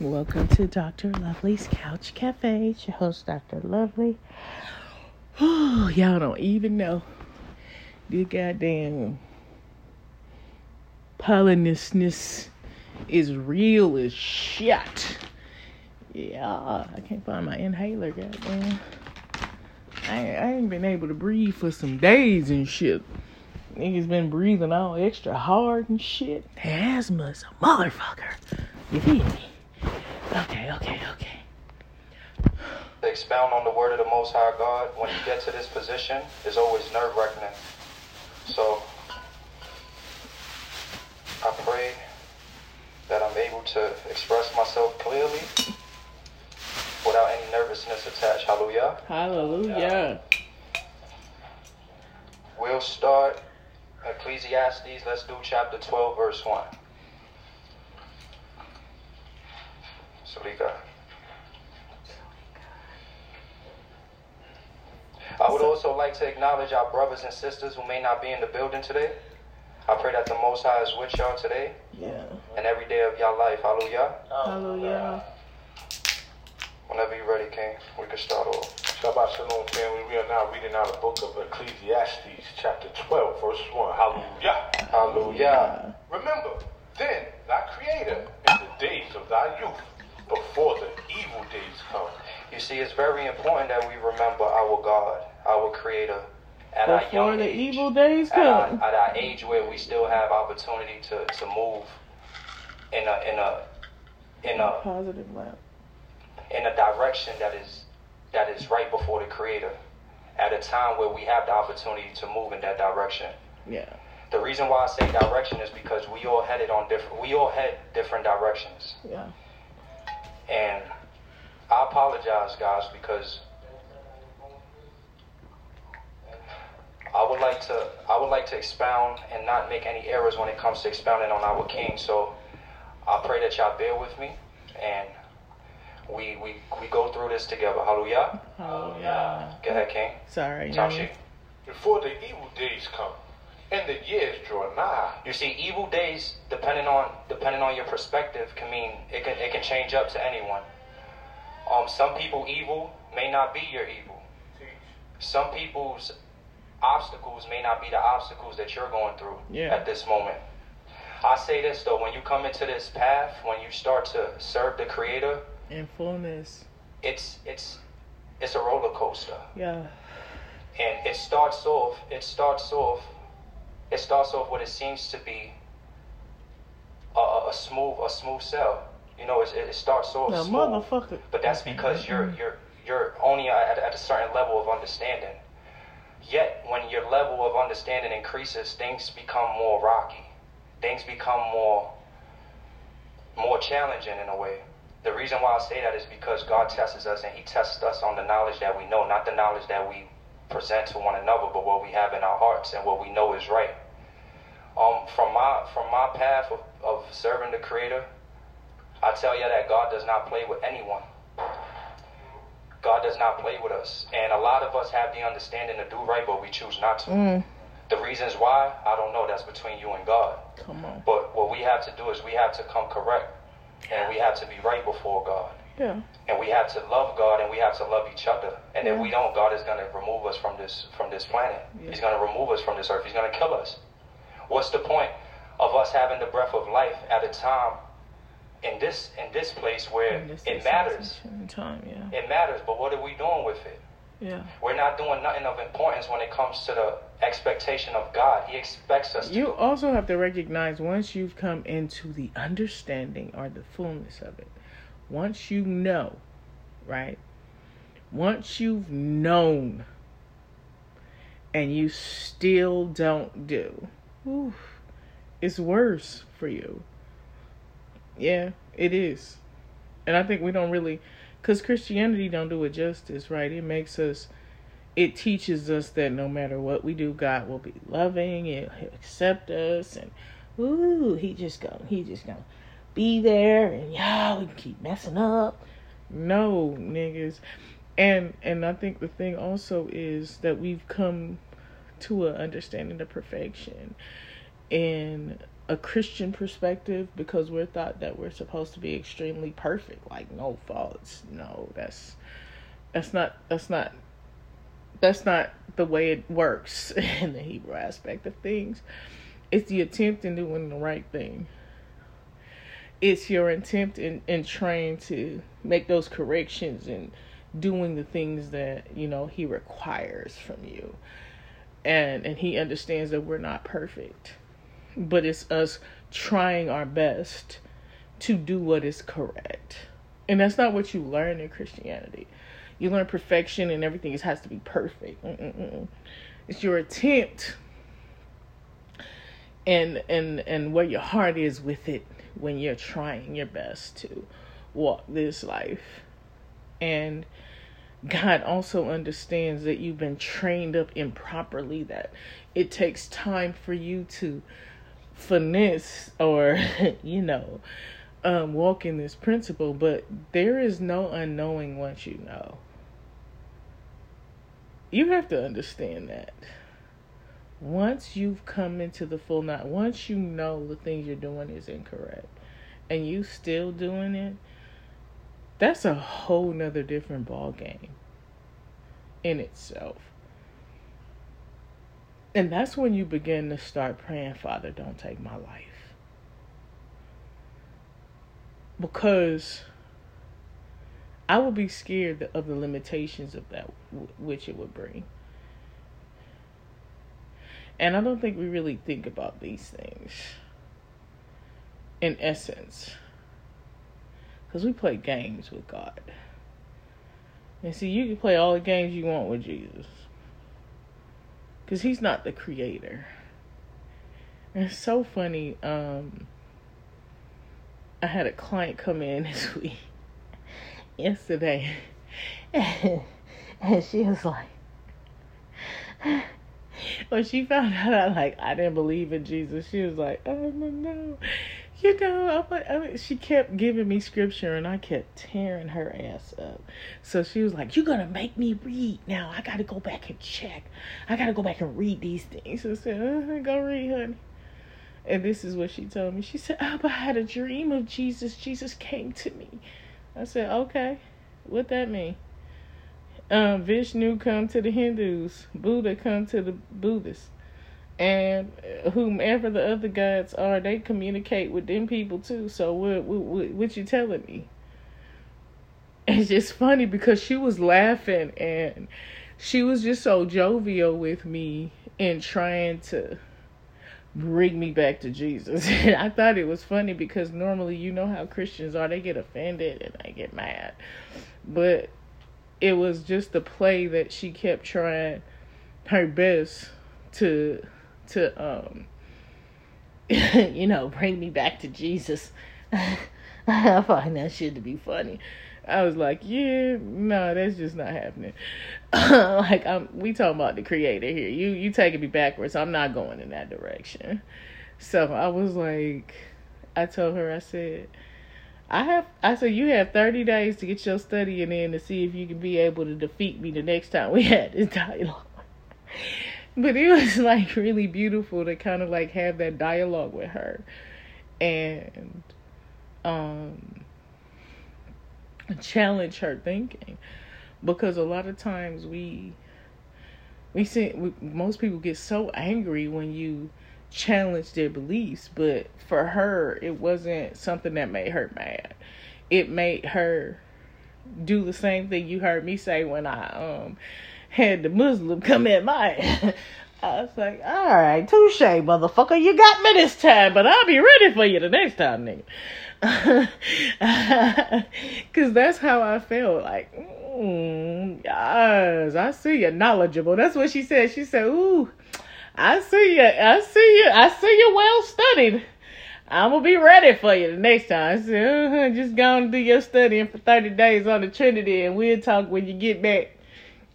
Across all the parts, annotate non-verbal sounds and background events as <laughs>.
Welcome to Dr. Lovely's Couch Cafe. It's your host, Dr. Lovely. Oh, y'all don't even know. The goddamn pollinousness is real as shit. Yeah, I can't find my inhaler, goddamn. I, I ain't been able to breathe for some days and shit. Niggas been breathing all extra hard and shit. Asthma's a motherfucker. You feel me? Okay, okay, okay. To expound on the word of the Most High God, when you get to this position, is always nerve wracking. So, I pray that I'm able to express myself clearly without any nervousness attached. Hallelujah. Hallelujah. We'll start Ecclesiastes. Let's do chapter 12, verse 1. Sulika. I would also like to acknowledge our brothers and sisters who may not be in the building today. I pray that the Most High is with y'all today Yeah. and every day of y'all life. Hallelujah. Hallelujah. Whenever you're ready, King, we can start off. Shabbat Shalom, family. We are now reading out the book of Ecclesiastes, chapter 12, verse 1. Hallelujah. Hallelujah. Remember, then, thy Creator in the days of thy youth, before the evil days come. You see, it's very important that we remember our God, our Creator, at our Before young the age. evil days at our, at our age where we still have opportunity to, to move in a in a in a Positive lamp. in a direction that is that is right before the creator at a time where we have the opportunity to move in that direction Yeah. the reason why i say direction is because we all headed on different we all head different directions Yeah. And i apologize guys because I would like to I would like to expound and not make any errors when it comes to expounding on our King. So I pray that y'all bear with me and we we, we go through this together. Hallelujah. Hallelujah. Go ahead, King. Sorry. Tashi. Before the evil days come, and the years draw nigh. You see, evil days, depending on depending on your perspective, can mean it can it can change up to anyone. Um, some people evil may not be your evil. Some people's obstacles may not be the obstacles that you're going through Yeah. at this moment. I say this though, when you come into this path, when you start to serve the Creator, In fullness. it's it's it's a roller coaster. Yeah. and it starts off it starts off it starts off what it seems to be a, a smooth a smooth sail you know it, it starts off Now, smooth but that's because you're you're you're only at, at a certain level of understanding. Yet when your level of understanding increases things become more rocky. Things become more more challenging in a way. The reason why I say that is because God tests us and He tests us on the knowledge that we know, not the knowledge that we present to one another, but what we have in our hearts and what we know is right. Um, from my from my path of, of serving the Creator, I tell you that God does not play with anyone. God does not play with us, and a lot of us have the understanding to do right, but we choose not to. Mm, The reasons why, I don't know. That's between you and God. come on. But what we have to do is we have to come correct, and we have to be right before God Yeah. and we have to love God and we have to love each other. And if we don't, God is going to remove us from this from this planet. Yeah. He's going to remove us from this earth. He's going to kill us. What's the point of us having the breath of life at a time in this in this place where this it matters? Time, yeah. It matters, but what are we doing with it? Yeah. We're not doing nothing of importance when it comes to the expectation of God. He expects us to You also have to recognize once you've come into the understanding or the fullness of it, once you know, right? Once you've known and you still don't do, oof, it's worse for you. Yeah, it is. And I think we don't really, because Christianity don't do it justice, right? It makes us it teaches us that no matter what we do, God will be loving and accept us and ooh, he just gonna he just gonna be there and y'all we can keep messing up. No, niggas. And and I think the thing also is that we've come to a understanding of perfection. And a Christian perspective because we're thought that we're supposed to be extremely perfect, like no faults. No, that's that's not that's not that's not the way it works <laughs> in the Hebrew aspect of things. It's the attempt in doing the right thing. It's your attempt in, in trying to make those corrections and doing the things that, you know, he requires from you. And and he understands that we're not perfect. But it's us trying our best to do what is correct. And that's not what you learn in Christianity you learn perfection and everything it has to be perfect. Mm-mm-mm. It's your attempt and and and where your heart is with it when you're trying your best to walk this life. And God also understands that you've been trained up improperly, that it takes time for you to finesse or, <laughs> you know, um, walk in this principle, but there is no unknowing once you know you have to understand that once you've come into the full night, once you know the things you're doing is incorrect, and you still doing it, that's a whole nother different ball game in itself. And that's when you begin to start praying, Father, don't take my life. Because I would be scared of the limitations of that, which it would bring. And I don't think we really think about these things in essence. Because we play games with God. And see, you can play all the games you want with Jesus. Because he's not the creator. And it's so funny. Um, I had a client come in <laughs> this week yesterday. And, <laughs> and she was like, <laughs> when she found out I like I didn't believe in Jesus, she was like, "Oh no, you know." I'm, I mean, she kept giving me scripture, and I kept tearing her ass up. So she was like, "You're gonna make me read now. I gotta go back and check. I gotta go back and read these things." I said, uh, "Go read, honey." And this is what she told me. She said, "Oh, I had a dream of Jesus. Jesus came to me." I said, okay, what that mean? Um, Vishnu come to the Hindus, Buddha come to the Buddhists, and whomever the other gods are, they communicate with them people too. So what, what, what you telling me? It's just funny because she was laughing and she was just so jovial with me and trying to bring me back to Jesus. <laughs> I thought it was funny because normally you know how Christians are, they get offended and they get mad. But it was just the play that she kept trying her best to to um <laughs> you know, bring me back to Jesus. <laughs> I find that shit to be funny. I was like, yeah, no, that's just not happening. <laughs> like I'm we talking about the creator here. You you taking me backwards. I'm not going in that direction. So I was like I told her, I said, I have I said you have thirty days to get your studying in to see if you can be able to defeat me the next time we <laughs> had this dialogue. but it was like really beautiful to kind of like have that dialogue with her. And um challenge her thinking because a lot of times we we see we, most people get so angry when you challenge their beliefs but for her it wasn't something that made her mad it made her do the same thing you heard me say when i um had the muslim come at my <laughs> I was like, all right, touche, motherfucker. You got me this time, but I'll be ready for you the next time, nigga. <laughs> Because that's how I felt. Like, mm, yes, I see you're knowledgeable. That's what she said. She said, ooh, I see you. I see you. I see you well studied. I'm gonna be ready for you the next time. I said, uh-huh, just go and do your studying for 30 days on the Trinity and we'll talk when you get back. <laughs>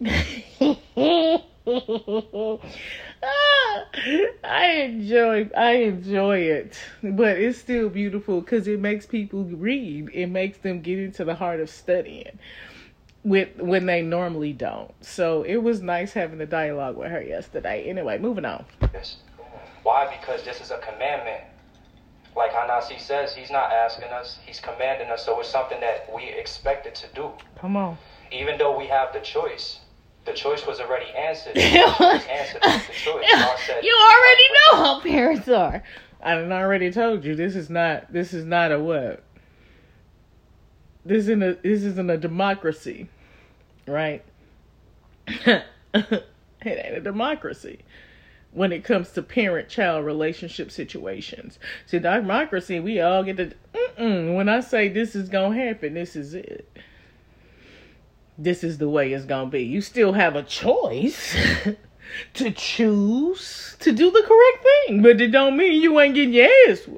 I enjoy I enjoy it, but it's still beautiful because it makes people read. It makes them get into the heart of studying with when they normally don't. So it was nice having the dialogue with her yesterday. Anyway, moving on. Why? Because this is a commandment Like Hanasi says, he's not asking us, he's commanding us, so it's something that we expected to do. Come on. Even though we have the choice, the choice was already answered. <laughs> Was answered with the choice. God <laughs> said, you already know how parents are. I done already told you this is not this is not a what. This isn't a this isn't a democracy, right? <laughs> it ain't a democracy when it comes to parent-child relationship situations. See, democracy, we all get to. When I say this is gonna happen, this is it. This is the way it's gonna be. You still have a choice. <laughs> to choose to do the correct thing, but it don't mean you ain't getting your ass.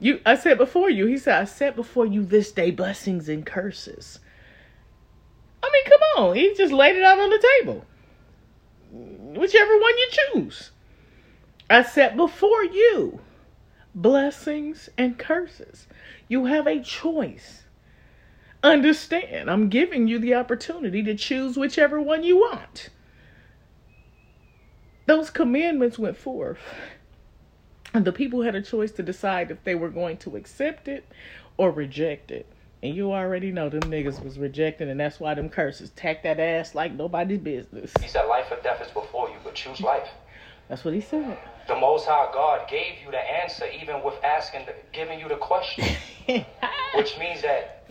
You, I said before you. He said, "I set before you this day blessings and curses." I mean, come on. He just laid it out on the table. Whichever one you choose. I set before you blessings and curses. You have a choice. Understand, I'm giving you the opportunity to choose whichever one you want those commandments went forth. And the people had a choice to decide if they were going to accept it or reject it. And you already know them niggas was rejecting, and that's why them curses tack that ass like nobody's business. He said, Life or death is before you, but choose life. That's what he said. The Most High God gave you the answer, even with asking, the, giving you the question, <laughs> which means that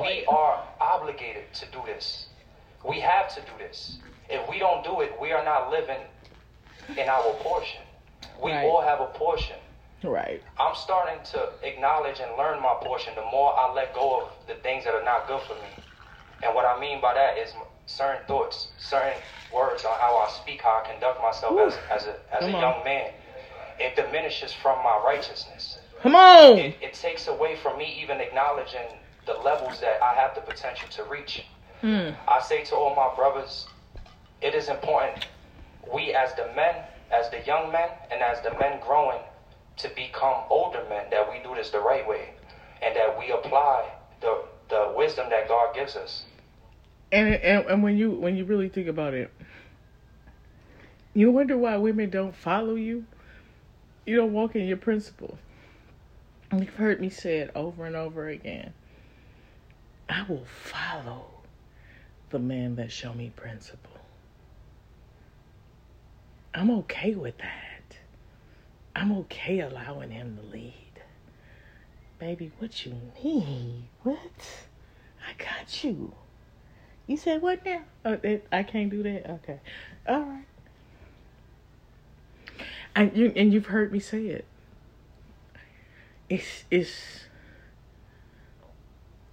we are obligated to do this. We have to do this. If we don't do it, we are not living in our portion. We right. all have a portion. Right. I'm starting to acknowledge and learn my portion the more I let go of the things that are not good for me. And what I mean by that is certain thoughts, certain words on how I speak, how I conduct myself as, as a, as a young man. It diminishes from my righteousness. Come on. It, it, takes away from me even acknowledging the levels that I have the potential to reach. Hmm. I say to all my brothers, it is important we as the men, as the young men, and as the men growing to become older men, that we do this the right way, and that we apply the the wisdom that God gives us. And and, and when you when you really think about it, you wonder why women don't follow you. You don't walk in your principles. You've heard me say it over and over again. I will follow the man that show me principle. I'm okay with that. I'm okay allowing him to lead. Baby, what you need? What? I got you. You said what now? Oh, it, I can't do that. Okay, all right. And you and you've heard me say it. It's it's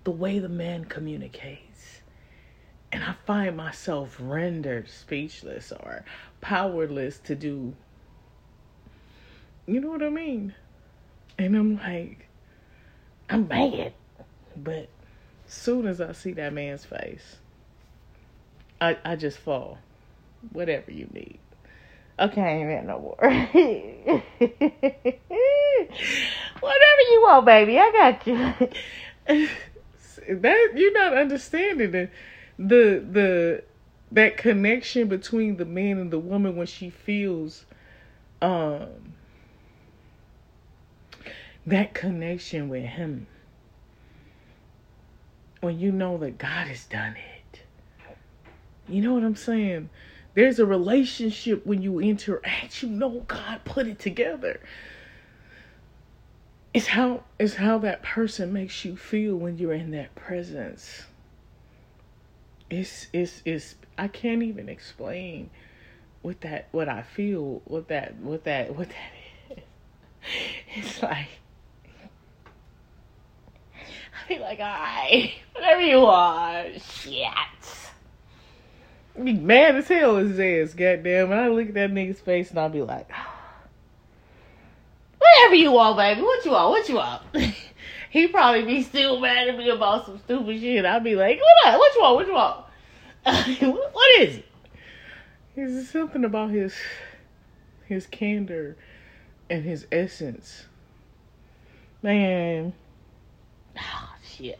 the way the man communicates and I find myself rendered speechless or powerless to do. You know what I mean? And I'm like, I'm mad. But soon as I see that man's face, I I just fall. Whatever you need. Okay, I ain't no more. <laughs> Whatever you want, baby, I got you. <laughs> that you're not understanding it the the that connection between the man and the woman when she feels um that connection with him when you know that God has done it. You know what I'm saying? There's a relationship when you interact, you know God put it together. It's how it's how that person makes you feel when you're in that presence it's it's it's I can't even explain what that what I feel what that what that what that <laughs> is. It's like like, alright, whatever you want, shit. Be mad as hell as his ass, goddamn. And I look at that nigga's face and I'll be like, whatever you want, baby. What you want? What you want? he probably be still mad at me about some stupid shit. I'll be like, what up? What you want? What you want? what is it? Something about his his candor and his essence. Man. Shit.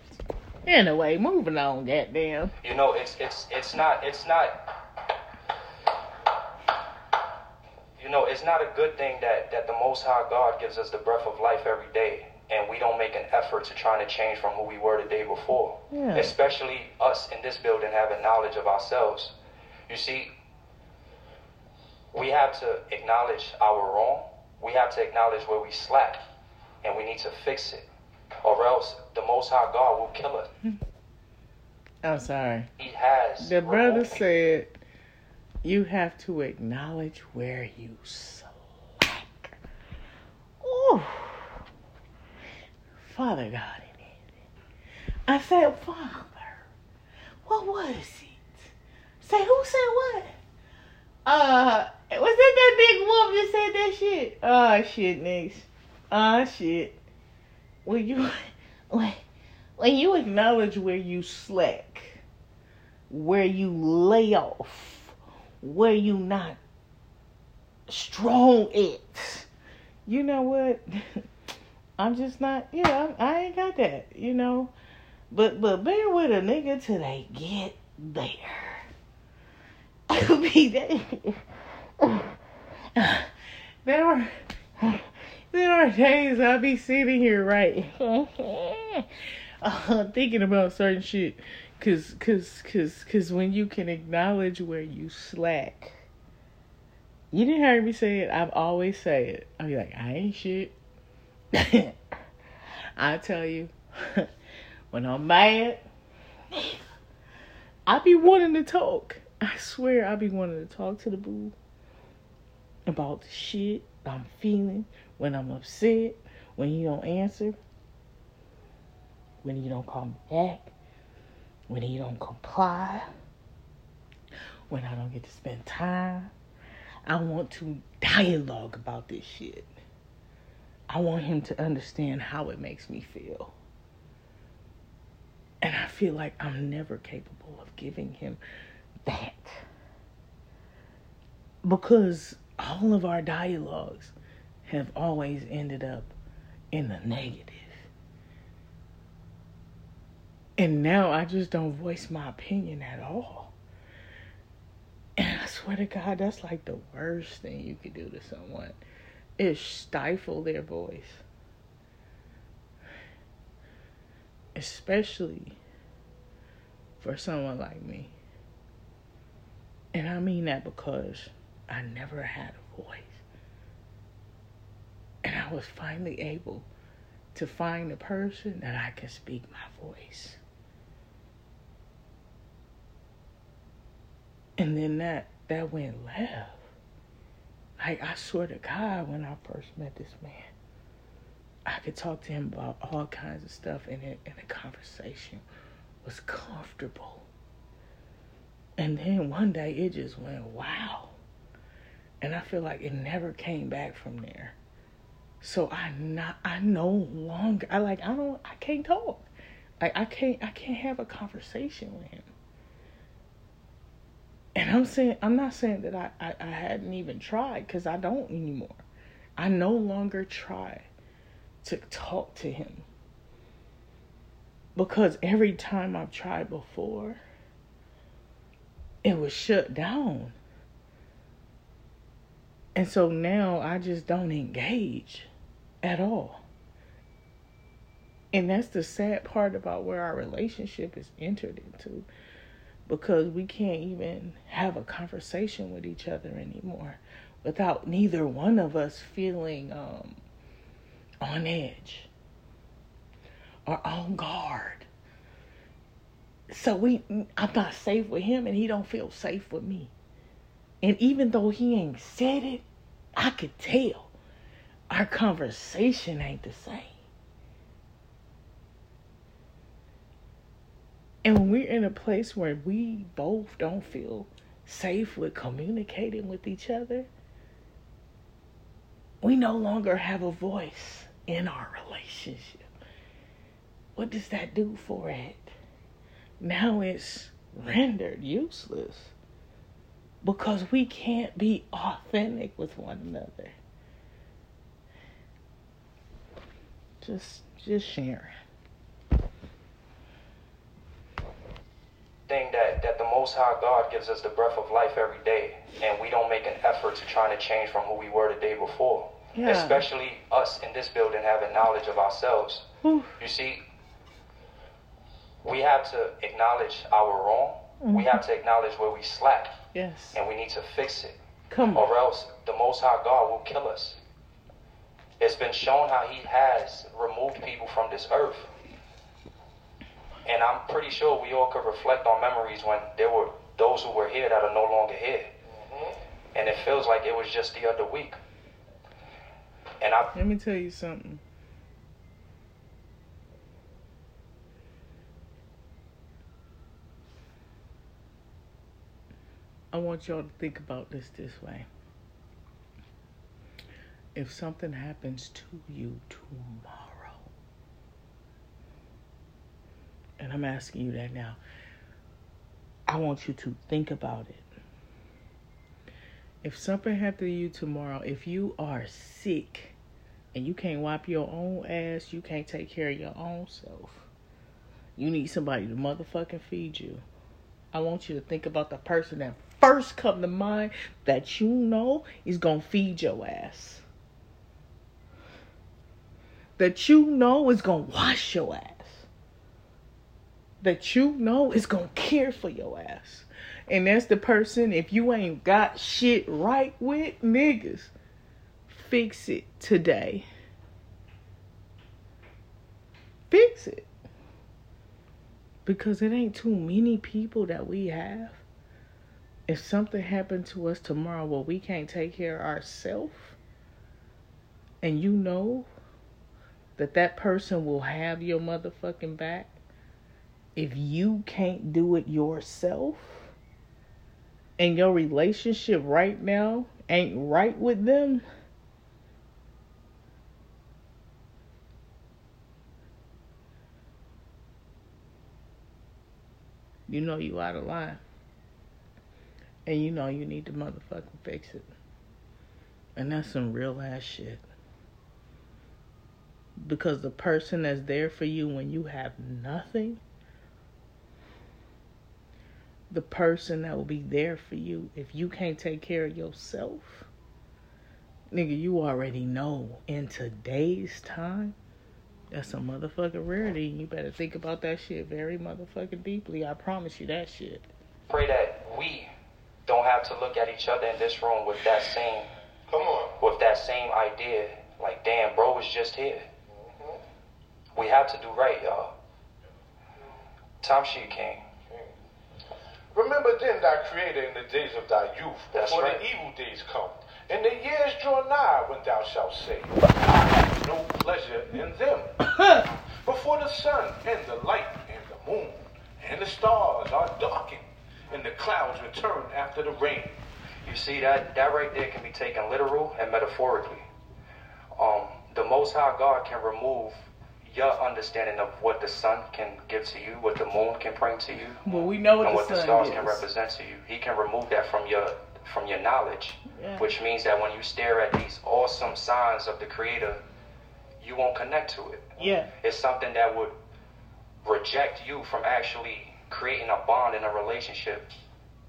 Anyway, moving on, goddamn. You know, it's it's it's not it's not you know, it's not a good thing that, that the Most High God gives us the breath of life every day and we don't make an effort to trying to change from who we were the day before. Yeah. Especially us in this building having knowledge of ourselves. You see, we have to acknowledge our wrong. We have to acknowledge where we slack, and we need to fix it, or else the Most High God will kill us. Hmm. I'm sorry. He has. The brother removed- said you have to acknowledge where you slack. Ooh. Father God in heaven. I said, Father, what was it? Say who said what? Uh was that that big wolf that said that shit? Oh shit, Nix. Oh ah, shit. When you <laughs> when, when you acknowledge where you slack, where you lay off, where you not strong at, you know what? <laughs> I'm just not. Yeah, I ain't got that. You know, but but bear with a nigga till they get there. <laughs> I Be that. There are there are days I'll be sitting here right, <laughs> uh, thinking about certain shit, cause cause cause cause when you can acknowledge where you slack. You didn't hear me say it. I've always say it. I be like, I ain't shit. <laughs> I tell you, <laughs> when I'm mad, I be wanting to talk. I swear, I be wanting to talk to the boo about the shit I'm feeling when I'm upset, when you don't answer, when you don't call me back, when you don't comply, when I don't get to spend time. I want to dialogue about this shit. I want him to understand how it makes me feel. And I feel like I'm never capable of giving him that. Because all of our dialogues have always ended up in the negative. And now I just don't voice my opinion at all. And I swear to God, that's like the worst thing you could do to someone is stifle their voice. Especially for someone like me. And I mean that because I never had a voice. And I was finally able to find a person that I can speak my voice. And then that that went left. Like I swear to God, when I first met this man, I could talk to him about all kinds of stuff, and it, and the conversation was comfortable. And then one day it just went wow, and I feel like it never came back from there. So I not I no longer I like I don't I can't talk, like I can't I can't have a conversation with him. And I'm saying I'm not saying that I, I, I hadn't even tried because I don't anymore. I no longer try to talk to him. Because every time I've tried before, it was shut down. And so now I just don't engage at all. And that's the sad part about where our relationship is entered into because we can't even have a conversation with each other anymore without neither one of us feeling um, on edge or on guard. So we, I'm not safe with him, and he don't feel safe with me. And even though he ain't said it, I could tell our conversation ain't the same. And when we're in a place where we both don't feel safe with communicating with each other, we no longer have a voice in our relationship. What does that do for it? Now it's rendered useless because we can't be authentic with one another. Just just sharing. thing that, that the Most High God gives us the breath of life every day, and we don't make an effort to try to change from who we were the day before. Yeah. Especially us in this building having knowledge of ourselves. Whew. You see, we have to acknowledge our wrong. Hmm. We have to acknowledge where we slack, Yes. and we need to fix it, Come on. or else the Most High God will kill us. It's been shown how He has removed people from this earth. And I'm pretty sure we all could reflect on memories when there were those who were here that are no longer here. Mm-hmm. And it feels like it was just the other week. And I Let me tell you something. I want y'all to think about this this way. If something happens to you tomorrow, and I'm asking you that now, I want you to think about it. If something happened to you tomorrow, if you are sick and you can't wipe your own ass, you can't take care of your own self, you need somebody to motherfucking feed you. I want you to think about the person that first come to mind that you know is gonna feed your ass. That you know is gonna wash your ass. That you know is gonna care for your ass. And that's the person, if you ain't got shit right with niggas, fix it today. Fix it. Because it ain't too many people that we have. If something happened to us tomorrow where we can't take care of ourselves, and you know that that person will have your motherfucking back, if you can't do it yourself, and your relationship right now ain't right with them, you know you out of line. And you know you need to motherfucking fix it. And that's some real ass shit. Because the person that's there for you when you have nothing, the person that will be there for you if you can't take care of yourself, nigga, you already know in today's time, that's a motherfucking rarity. You better think about that shit very motherfucking deeply. I promise you that shit. pray that we don't have to look at each other in this room with that same Come on. with that same idea. Like, damn, bro was just here. We have to do right, y'all. Tom Sheet King. Remember then thy creator in the days of thy youth, That's before right. the evil days come, and the years draw nigh when thou shalt say, I have no pleasure in them. <coughs> before the sun and the light and the moon and the stars are darkened, and the clouds return after the rain. You see that that right there can be taken literal and metaphorically. Um, the Most High God can remove your understanding of what the sun can give to you, what the moon can bring to you, Well, we know what and the what the stars is. can represent to you. He can remove that from your from your knowledge, Yeah. which means that when you stare at these awesome signs of the Creator, you won't connect to it. Yeah. It's something that would reject you from actually creating a bond in a relationship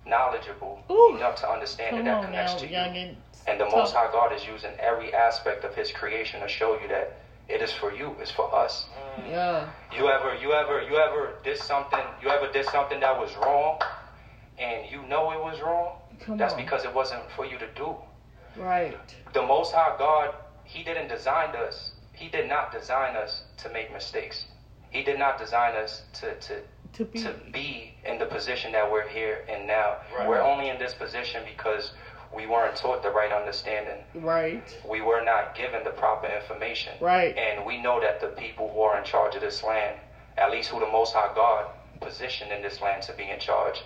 knowledgeable Ooh. enough to understand Come that that connects now, to you. And the Most High God is using every aspect of His creation to show you that it is for you, it's for us. Mm. Yeah. You ever, you ever, you ever did something, you ever did something that was wrong, and you know it was wrong. Come That's on. because it wasn't for you to do. Right. The Most High God, He didn't design us. He did not design us to make mistakes. He did not design us to to To be. to be in the position that we're here and now. Right. We're only in this position because we weren't taught the right understanding. Right. We were not given the proper information. Right. And we know that the people who are in charge of this land, at least who the Most High God positioned in this land to be in charge,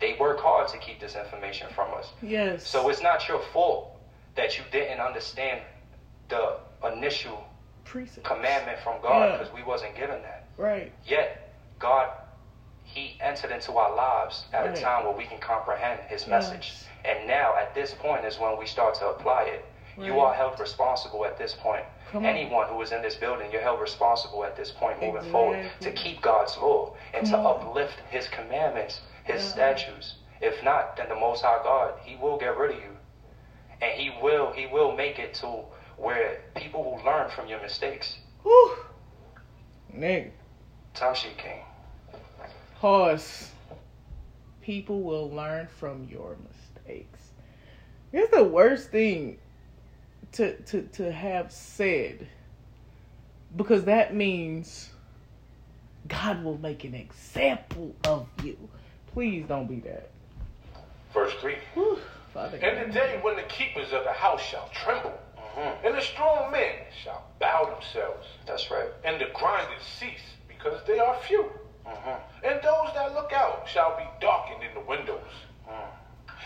they work hard to keep this information from us. Yes. So it's not your fault that you didn't understand the initial Precepts. commandment from God Yeah. because we wasn't given that. Right. Yet, God, He entered into our lives at Right. a time where we can comprehend His message. And now, at this point, is when we start to apply it. You are held responsible at this point. Come on. Anyone who is in this building, you're held responsible at this point moving forward to keep God's law and to on. uplift His commandments, His Yeah. statutes. If not, then the Most High God, He will get rid of you, and He will He will make it to where people will learn from your mistakes. Whew. Nigga. Time Sheet King. Horse. People will learn from your mistakes. It's the worst thing to to to have said. Because that means God will make an example of you. Please don't be that. Verse 3. Whew. Father In the day when the keepers of the house shall tremble, hmm and the strong men shall bow themselves, That's right. and the grinders cease, because they are few. hmm And those that look out shall be darkened in the windows.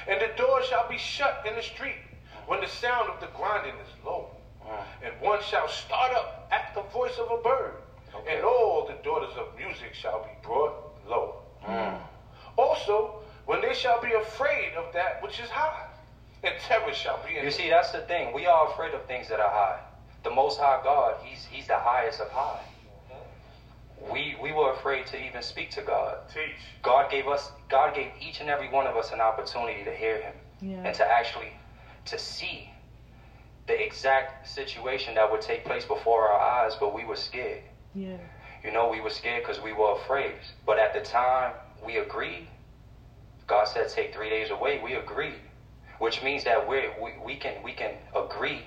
And the door shall be shut in the street when the sound of the grinding is low. Uh-huh. And one shall start up at the voice of a bird. And all the daughters of music shall be brought low. Hmm. Also, when they shall be afraid of that which is high, and terror shall be in You see, that's the thing. We are afraid of things that are high. The Most High God, He's He's the highest of high. We we were afraid to even speak to God. Teach. God gave us God gave each and every one of us an opportunity to hear Him Yeah. and to actually to see the exact situation that would take place before our eyes, but we were scared. Yeah. You know, we were scared because we were afraid. But at the time we agreed, God said, "Take three days away." We agreed, which means that we we we can we can agree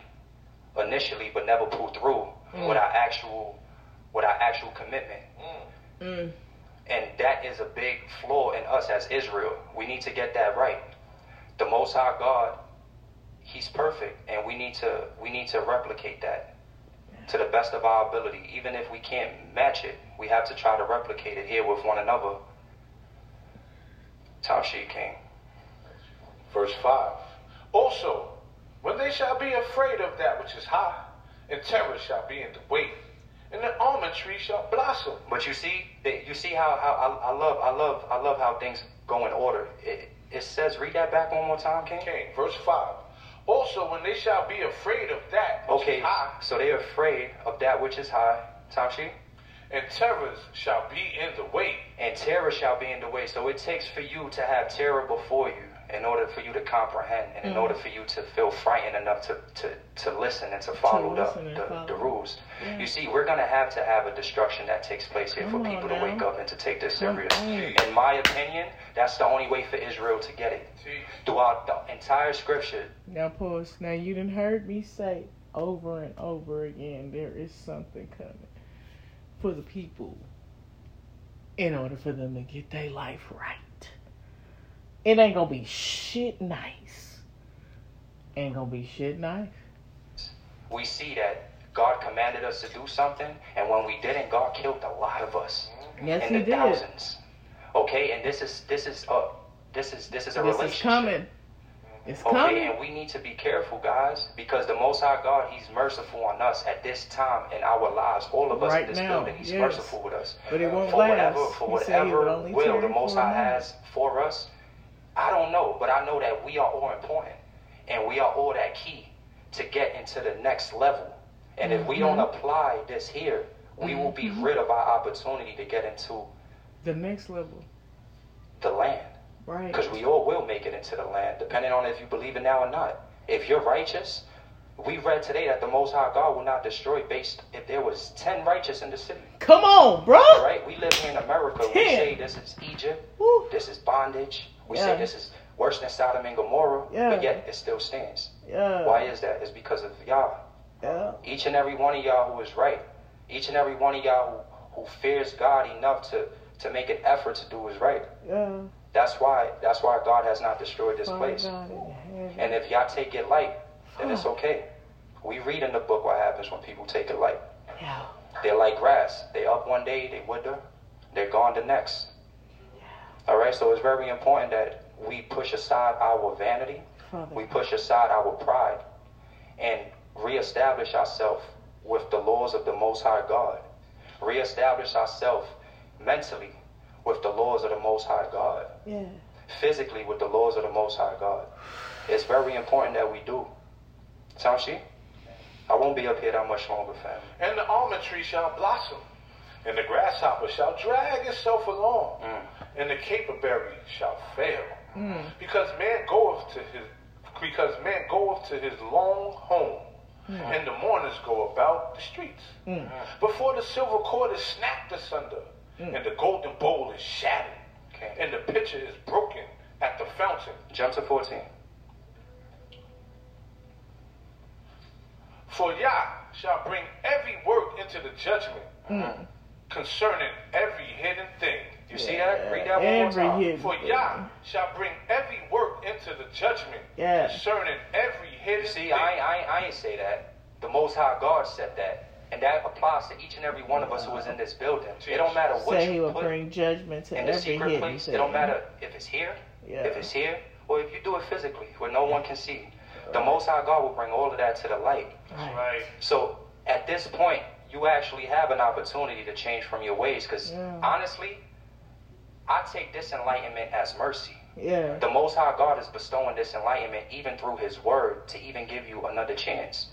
initially, but never pull through mm. with our actual with our actual commitment. Mm. And that is a big flaw in us as Israel. We need to get that right. The Most High God, He's perfect, and we need to we need to replicate that to the best of our ability. Even if we can't match it, we have to try to replicate it here with one another. Top sheet king. Verse 5. Also, when they shall be afraid of that which is high, and terror shall be in the way, and the almond tree shall blossom. But you see, you see how, how I, I love I love I love how things go in order. It, it says, read that back one more time, King. Okay, verse 5. Also, when they shall be afraid of that which Okay, is high, so they're afraid of that which is high. Sheet. and terrors shall be in the way, and terror shall be in the way. So it takes for you to have terror before you in order for you to comprehend and in Mm. order for you to feel frightened enough to, to, to listen and to follow listen the, and the, follow. the rules. Yeah. You see, we're going to have to have a destruction that takes place here Come for on people to wake up and to take this Come serious. on. In my opinion, that's the only way for Israel to get it. see, Throughout the entire scripture, Now pause. Now you done heard me say over and over again there is something coming for the people in order for them to get their life right. It ain't gonna be shit nice. Ain't gonna be shit nice. we see that God commanded us to do something, and when we didn't, God killed a lot of us. Yes, in he the did. thousands. Okay, and this is this is uh this is this is a This relationship. is coming. It's Okay, coming. and we need to be careful, guys, because the Most High God, He's merciful on us at this time in our lives. All of us Right in this now, building, He's yes. merciful with us. But it won't for last. whatever, for He said he would whatever will the Most High has for us, I don't know, but I know that we are all important, and we are all that key to get into the next level. And if we don't Mhm. apply this here, we will be Mhm. rid of our opportunity to get into The next level. the land. Right. Because we all will make it into the land, depending on if you believe it now or not. If you're righteous, we read today that the Most High God will not destroy based if there was 10 righteous in the city. Come on, bro. All right? We live here in America. We say this is Egypt, Woo. this is bondage. We Yeah. say this is worse than Sodom and Gomorrah, Yeah. but yet it still stands. Yeah. Why is that? It's because of y'all. Yeah. Each and every one of y'all who is right. Each and every one of y'all who, who fears God enough to, to make an effort to do what's right. Yeah. That's why that's why God has not destroyed this Father place. God in heaven. And if y'all take it light, then it's okay. We read in the book what happens when people take it light. Yeah. They're like grass. They up one day, they wither, they're gone the next. All right, so it's very important that we push aside our vanity, Father. we push aside our pride, and reestablish ourselves with the laws of the Most High God. Reestablish ourselves mentally with the laws of the Most High God. Tamshi, I won't be up here that much longer, fam. And the almond tree shall blossom, and the grasshopper shall drag itself along, Mm. and the caperberry shall fail. Mm. Because man goeth to his because man goeth to his long home, Mm. and the mourners go about the streets. Before the silver cord is snapped asunder, Mm. and the golden bowl is shattered, Okay. and the pitcher is broken at the fountain. Jump to 14. For Yah shall bring every work into the judgment Mm. Concerning every hidden thing. You see that? Read that one more Every time. hidden For thing. Yah shall bring every work into the judgment Yeah. concerning every hidden You see, thing. I, ain't- I, I ain't say that. The Most High God said that. And that applies to each and every one of us who is in this building. It don't matter what Say he you will put bring judgment to in the secret place. thing. It don't matter if it's here, Yeah. if it's here, or if you do it physically where no one can see. The Most High God will bring all of that to the light. Right. Right. So at this point, you actually have an opportunity to change from your ways. Because Yeah. honestly, I take this enlightenment as mercy. Yeah. The Most High God is bestowing this enlightenment even through His Word to even give you another chance.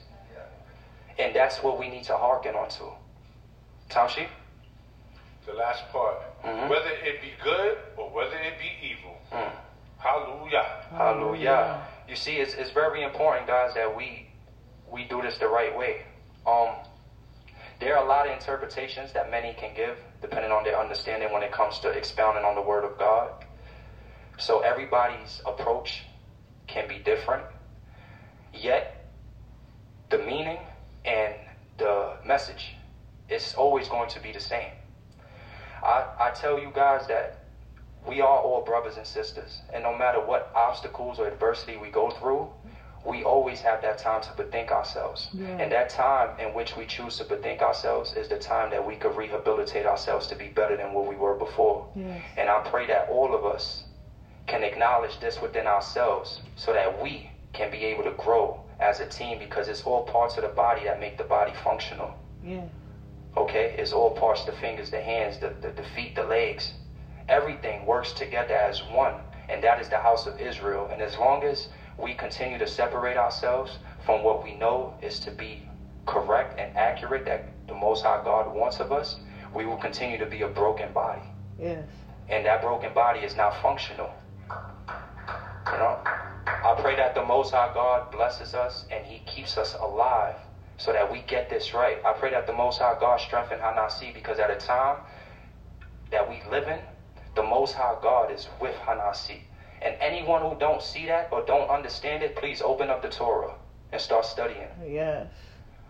And that's what we need to hearken onto. Tamshi? The last part. Mm-hmm. Whether it be good or whether it be evil. Mm. Hallelujah. Hallelujah. You see, it's, it's very important, guys, that we we do this the right way. Um, there are a lot of interpretations that many can give, depending on their understanding when it comes to expounding on the Word of God. So everybody's approach can be different, yet the meaning and the message is always going to be the same. I, I tell you guys that we are all brothers and sisters. And no matter what obstacles or adversity we go through, we always have that time to bethink ourselves. Yeah. And that time in which we choose to bethink ourselves is the time that we could rehabilitate ourselves to be better than what we were before. Yes. And I pray that all of us can acknowledge this within ourselves so that we can be able to grow as a team because it's all parts of the body that make the body functional. Yeah. Okay? It's all parts the fingers, the hands, the, the, the feet, the legs. Everything works together as one, and that is the house of Israel. And as long as we continue to separate ourselves from what we know is to be correct and accurate that the Most High God wants of us, we will continue to be a broken body. Yes. And that broken body is not functional. You know? I pray that the Most High God blesses us and He keeps us alive so that we get this right. I pray that the Most High God strengthen Hanasi because at a time that we live in, the Most High God is with Hanasi. And anyone who don't see that or don't understand it, please open up the Torah and start studying. Yes.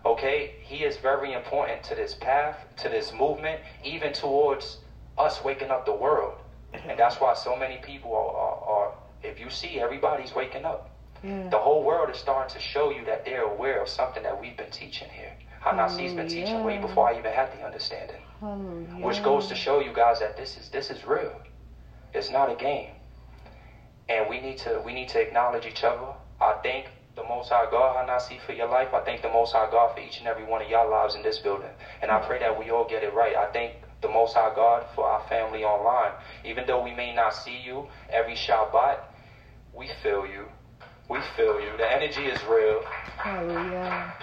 Okay? He is very important to this path, to this movement, even towards us waking up the world. And <laughs> that's why so many people are, are, are if you see, everybody's waking up. Yeah. The whole world is starting to show you that they're aware of something that we've been teaching here. Hanasi's been teaching way before I even had the understanding. Hallelujah. Which goes to show you guys that this is this is real. It's not a game. And we need to we need to acknowledge each other. I thank the Most High God, Hanasi, for your life. I thank the Most High God for each and every one of y'all lives in this building. And I pray that we all get it right. I thank the Most High God for our family online. Even though we may not see you every Shabbat, we feel you. We feel you. The energy is real. Hallelujah.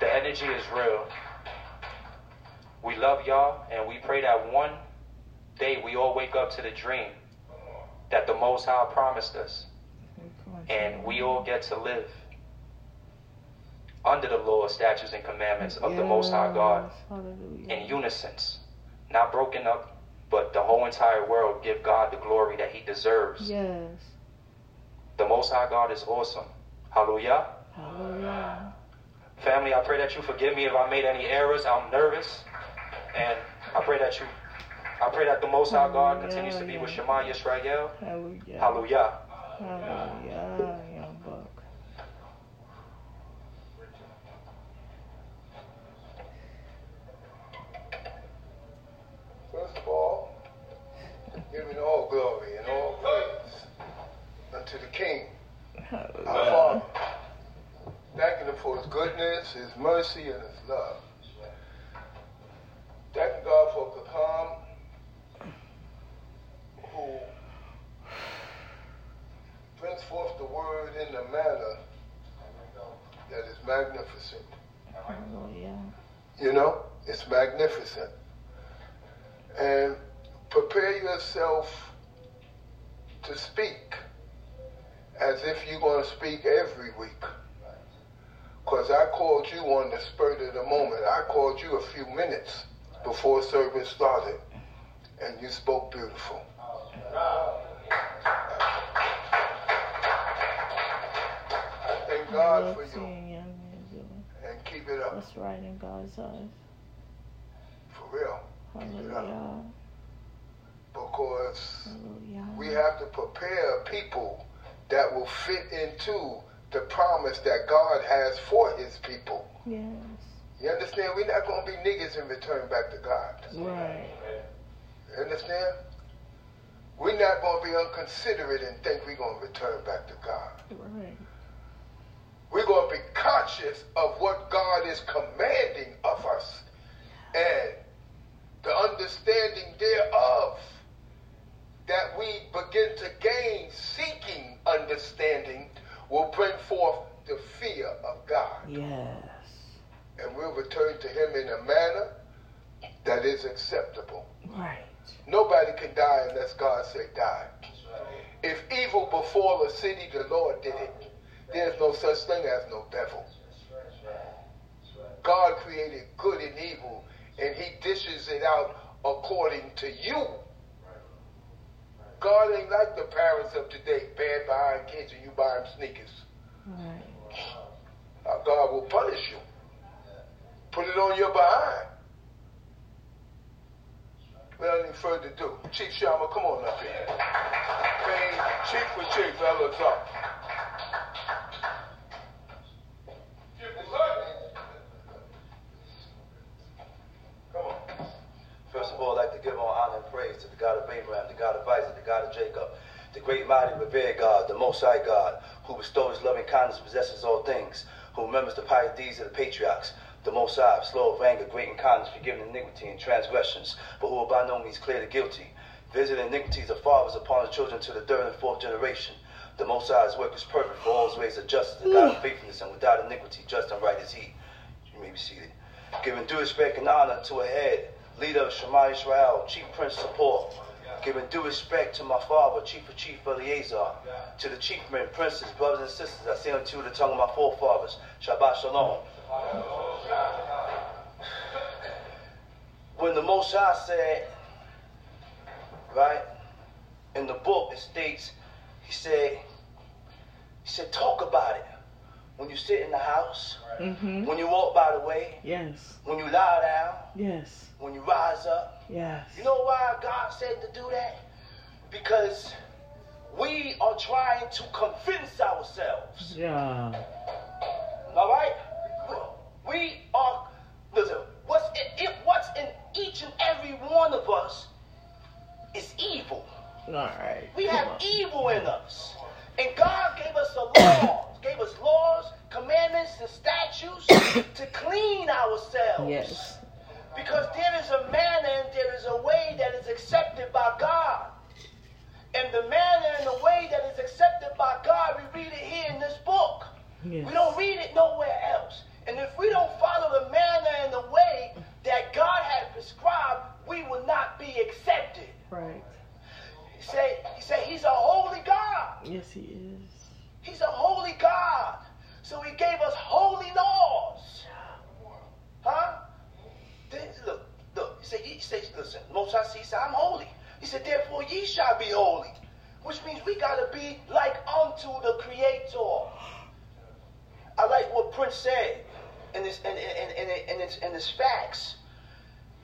The energy is real. We love y'all, and we pray that one day we all wake up to the dream that the Most High promised us, and we all get to live under the law, statutes, and commandments of the Most High God Hallelujah. in unison, not broken up, but the whole entire world give God the glory that He deserves. Yes. The Most High God is awesome. Hallelujah. Hallelujah. Family, I pray that you forgive me if I made any errors. I'm nervous. And I pray that you, I pray that the Most High oh, God continues to be with Shema Yisrael. Hallelujah. Hallelujah. Hallelujah. First of all, giving all glory and all praise unto the King, our Hallelujah. Father. Thanking him for his goodness, his mercy, and his love. Thanking God for Kakam, who brings forth the word in a manner that is magnificent. Hallelujah. You know, it's magnificent. And prepare yourself to speak as if you're going to speak every week. Because I called you on the spur of the moment. I called you a few minutes before service started, and you spoke beautiful. God for you seeing young men doing and keep it up what's right in God's eyes. for real. Hallelujah. Because Hallelujah. we have to prepare people that will fit into the promise that God has for his people. Yes. You understand? We're not going to be niggas and return back to God. Right. You understand? We're not going to be unconsiderate and think we're going to return back to God. Right. We're going to be conscious of what God is commanding of us and the understanding thereof that we begin to gain seeking understanding will bring forth the fear of God. Yes. And we'll return to him in a manner that is acceptable. Right. Nobody can die unless God say die. If evil befall a city, the Lord did it. There's no such thing as no devil. God created good and evil, and he dishes it out according to you. God ain't like the parents of today, bad behind kids and you buy them sneakers. Right. Uh, God will punish you. Put it on your behind. Without any further ado, Chief Shama, come on up here. Chief for Chief, fellas up. First of all, I'd like to give all honor and praise to the God of Abraham, the God of Isaac, the God of Jacob, the great, mighty, revered God, the Most High God, who bestows loving kindness and possesses all things, who remembers the pious deeds of the patriarchs, the Most High, slow of anger, great in kindness, forgiving iniquity and transgressions, but who will by no means clear the guilty, visiting iniquities of fathers upon the children to the third and fourth generation. The Most High's work is perfect, for all his ways are justice, and God of faithfulness, and without iniquity, just and right is he. You may be seated. Giving due respect and honor to a head, leader of Shema Israel, chief prince support. Giving due respect to my father, chief of chief Eleazar, to the chief men, princes, brothers and sisters. I say unto you the tongue of my forefathers. Shabbat shalom. When the Most High said, right, in the book it states, he said, he said, talk about it. When you sit in the house, Mm-hmm. when you walk by the way, Yes. when you lie down, Yes. when you rise up. Yes. You know why God said to do that? Because we are trying to convince ourselves. Yeah. All right? We, are, listen, what's in, it, what's in each and every one of us is evil. All right. We have on. evil in us. And God gave us a <coughs> law, gave us laws, commandments, and statutes <coughs> to clean ourselves. Yes. Because there is a manner and there is a way that is accepted by God. And the manner and the way that is accepted by God, we read it here in this book. Yes. We don't read it nowhere else. And if we don't follow the manner and the way that God had prescribed, we will not be accepted. Right. He said, he said he's a holy God. Yes, he is. He's a holy God. So he gave us holy laws. Huh? Then, look, look, he said, he said, listen, Most High he said, I'm holy. He said, therefore ye shall be holy. Which means we gotta be like unto the Creator. I like what Prince said in his in, in, in, in, his, in his facts.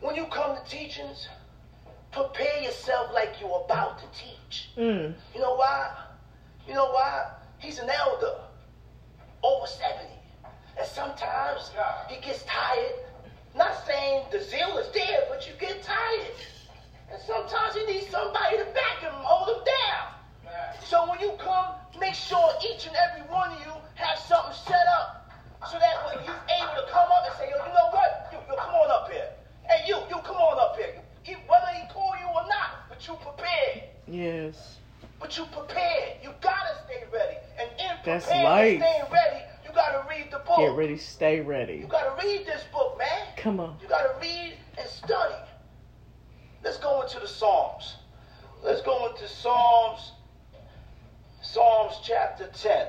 When you come to teachings, prepare yourself like you're about to teach. Mm. You know why? You know why? He's an elder, over 70. And sometimes he gets tired. Not saying the zeal is there, but you get tired. And sometimes you need somebody to back him hold him down. So when you come, make sure each and every one of you have something set up so that when you're able to come up and say, yo, you know what? You, you come on up here. Hey, you, you come on up here. You, whether he call you or not, but you prepared. Yes. But you prepared. You gotta stay ready. And in That's preparing life. staying ready, you gotta read the book. Get ready, stay ready. You gotta read this book, man. Come on. You gotta read and study. Let's go into the Psalms. Let's go into Psalms. Psalms chapter 10.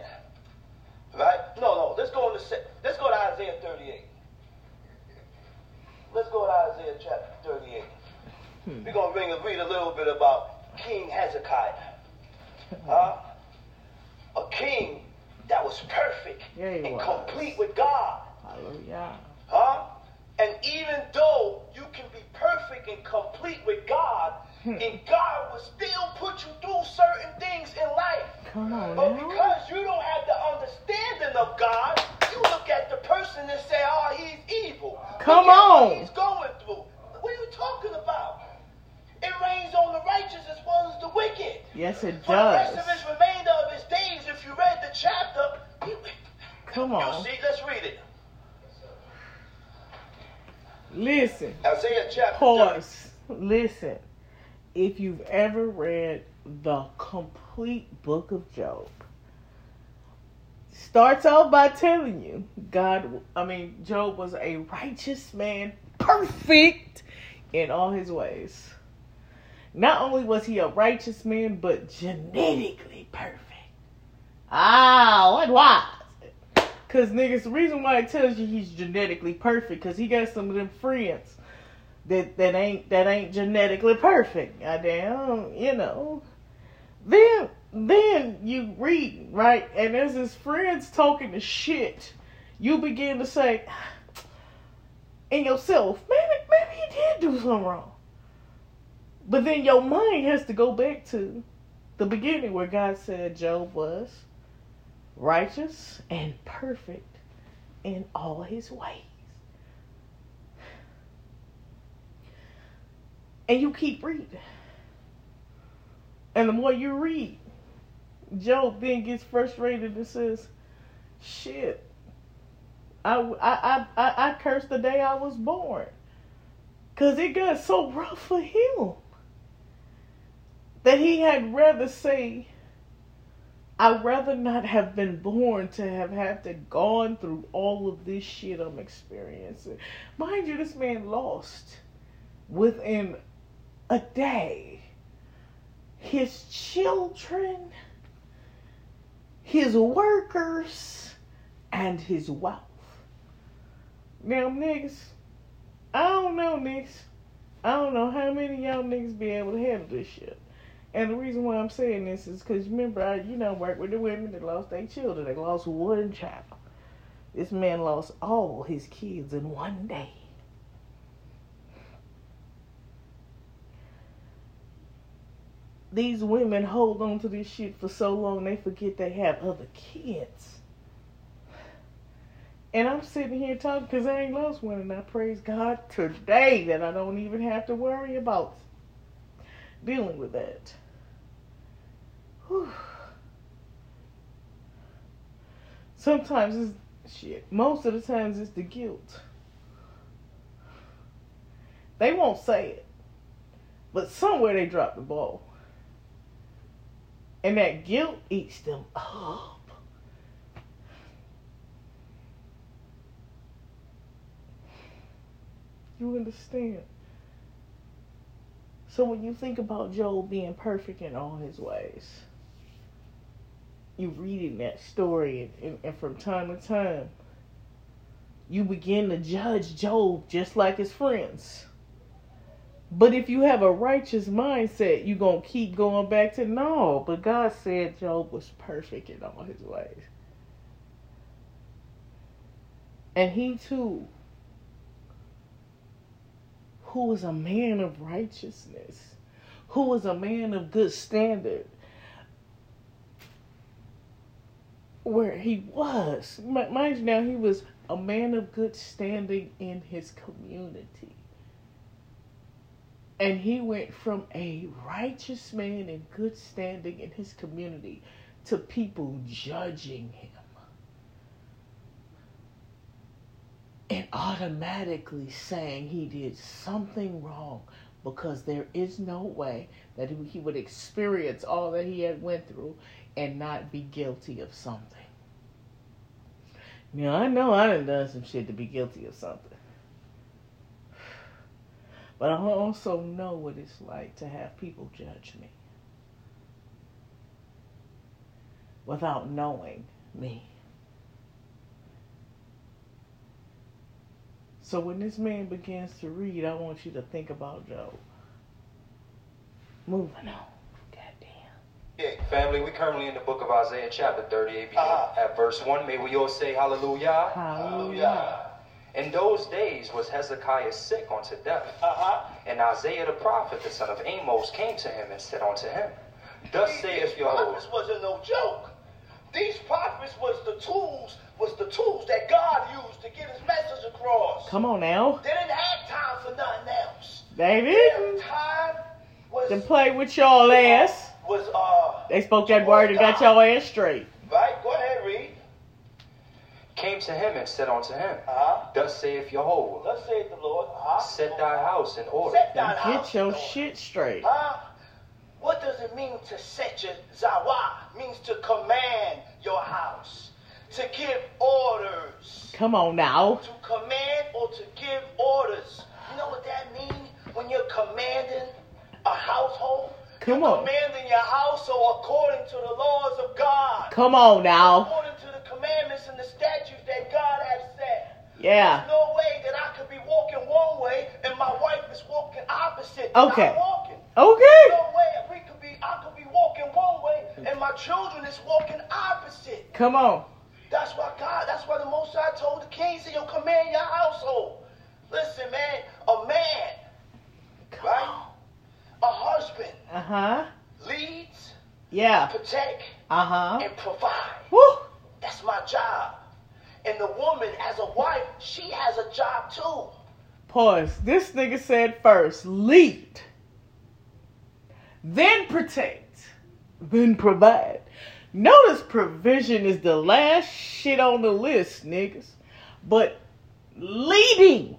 Right? No, no. Let's go into let's go to Isaiah 38. Let's go to Isaiah chapter 38. Hmm. We're gonna read a little bit about King Hezekiah. Huh? A king that was perfect and was. complete with God. Hallelujah. Huh? And even though you can be perfect and complete with God, hmm. and God will still put you through certain things in life. Come on. But now. because you don't have the understanding of God, you look at the person and say, oh, he's evil. Come on. he's going through. What are you talking about? It rains on the righteous as well as the wicked. Yes, it For does. the rest of his remainder of his days, if you read the chapter, you, Come on. You see, let's read it. Listen. Isaiah chapter Pause. Listen. If you've ever read the complete book of Job, starts off by telling you God, I mean, Job was a righteous man, perfect in all his ways. Not only was he a righteous man, but genetically perfect. Ah, what why? Cause niggas, the reason why it tells you he's genetically perfect, cause he got some of them friends that that ain't that ain't genetically perfect. Goddamn, you know. Then then you read right, and as his friends talking the shit, you begin to say in yourself, maybe maybe he did do something wrong. But then your mind has to go back to the beginning where God said Job was righteous and perfect in all his ways. And you keep reading. And the more you read, Job then gets frustrated and says, Shit, I, I, I, I cursed the day I was born. Because it got so rough for him that he had rather say, I'd rather not have been born to have had to gone through all of this shit I'm experiencing. Mind you, this man lost within a day his children, his workers, and his wealth. Now, niggas, I don't know, niggas. I don't know how many y'all niggas be able to handle this shit. And the reason why I'm saying this is because remember, I you know work with the women that lost their children. They lost one child. This man lost all his kids in one day. These women hold on to this shit for so long they forget they have other kids. And I'm sitting here talking because I ain't lost one, and I praise God today that I don't even have to worry about dealing with that. Whew. Sometimes it's shit. Most of the times it's the guilt. They won't say it, but somewhere they drop the ball. And that guilt eats them up. You understand? So when you think about Job being perfect in all his ways, you reading that story, and, and, and from time to time, you begin to judge Job just like his friends. But if you have a righteous mindset, you're going to keep going back to no. But God said Job was perfect in all his ways. And he too who was a man of righteousness, who was a man of good standard, where he was. Mind you, now he was a man of good standing in his community. And he went from a righteous man in good standing in his community to people judging him. And automatically saying he did something wrong because there is no way that he would experience all that he had went through and not be guilty of something. Now I know I done done some shit to be guilty of something. But I also know what it's like to have people judge me without knowing me. So when this man begins to read, I want you to think about Job. Moving on. Goddamn. Yeah, family, we currently in the book of Isaiah, chapter 38, beginning Uh-huh. at verse 1. May we all say hallelujah. Hallelujah. In those days was Hezekiah sick unto death. Uh-huh. And Isaiah the prophet, the son of Amos, came to him and said unto him, Thus saith These your prophets wasn't no joke. These prophets was the tools, was the tools that God used to get his message across. Come on now. They didn't have time for nothing else. They Their didn't. time was To play with y'all ass. was uh They spoke that word and got y'all ass straight. right. Go ahead, read. came to him and said unto him, Uh-huh. Thus saith Jehovah, Thus saith the Lord. Uh-huh. Set thy house in order. Set thine And house get your in order. shit straight. Huh? What does it mean to set your zawa? Means to command your house, to give orders, Come on now. to command or to give orders. You know what that means when you're commanding a household? Come you're on. commanding your household according to the laws of God, Come on now. according to the commandments and the statutes that God has set. Yeah. There's no way that I could be walking one way and my wife is walking opposite. Okay. Okay. No way we could be I could be walking one way and my children is walking opposite. Come on. That's why God, that's why the Most High told the king, say, yo, command your household. Listen, man, a man, Come right? on. A husband Uh huh. leads, Yeah. protect, Uh huh. and provide. Woo. That's my job. And the woman, as a wife, she has a job too. Pause. This nigga said first lead, then protect, then provide. Notice provision is the last shit on the list, niggas. But leading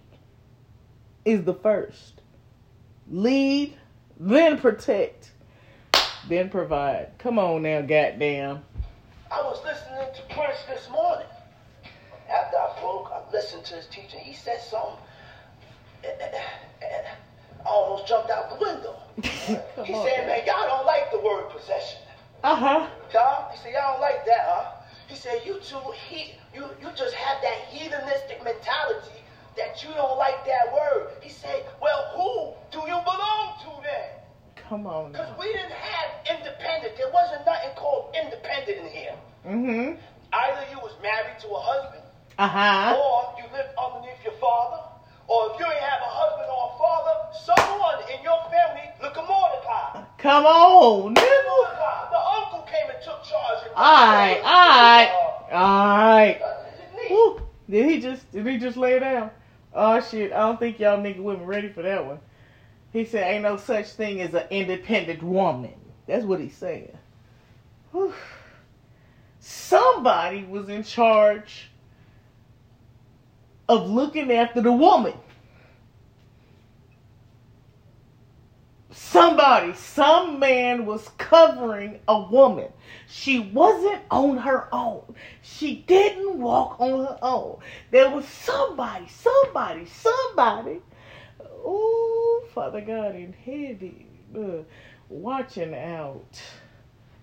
is the first. Lead, then protect, then provide. Come on now, goddamn. I was listening to Prince this morning. After I broke, I listened to his teaching. He said something. Almost jumped out the window. <laughs> He on. said, man, y'all don't like the word possession. Uh huh. Y'all, he said, y'all don't like that, huh? He said, you two, he, you, you just have that heathenistic mentality that you don't like that word. He said, well, who do you belong to then? Come on Because we didn't have independent. There wasn't nothing called independent in here. Mm hmm. Either you was married to a husband, Uh huh. or you lived underneath your father, or if you ain't have a husband or a father, someone in your family, look at Mordecai. Come on, nigga. Mordecai, the uncle came and took charge. And Alright, alright, alright. Uh, Did he just did he just lay down? Oh shit, I don't think y'all nigga women ready for that one. He said ain't no such thing as an independent woman. That's what he's saying. Whew. Somebody was in charge of looking after the woman. Somebody, some man was covering a woman. She wasn't on her own. She didn't walk on her own. There was somebody, somebody, somebody. Oh, Father God in heaven, uh, watching out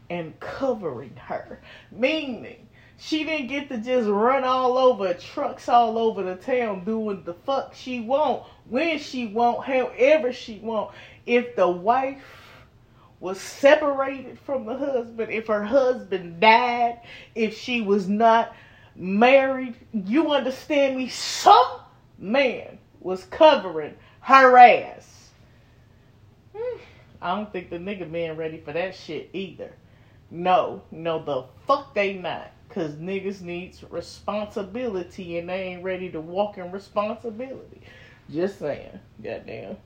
and covering her. Meaning, she didn't get to just run all over trucks all over the town doing the fuck she want, when she want, however she want. If the wife was separated from the husband, if her husband died, if she was not married, you understand me? Some man was covering her ass. Hmm, I don't think the nigga man ready for that shit either. No, no, the fuck they not. Cause niggas needs responsibility and they ain't ready to walk in responsibility. Just saying. Goddamn.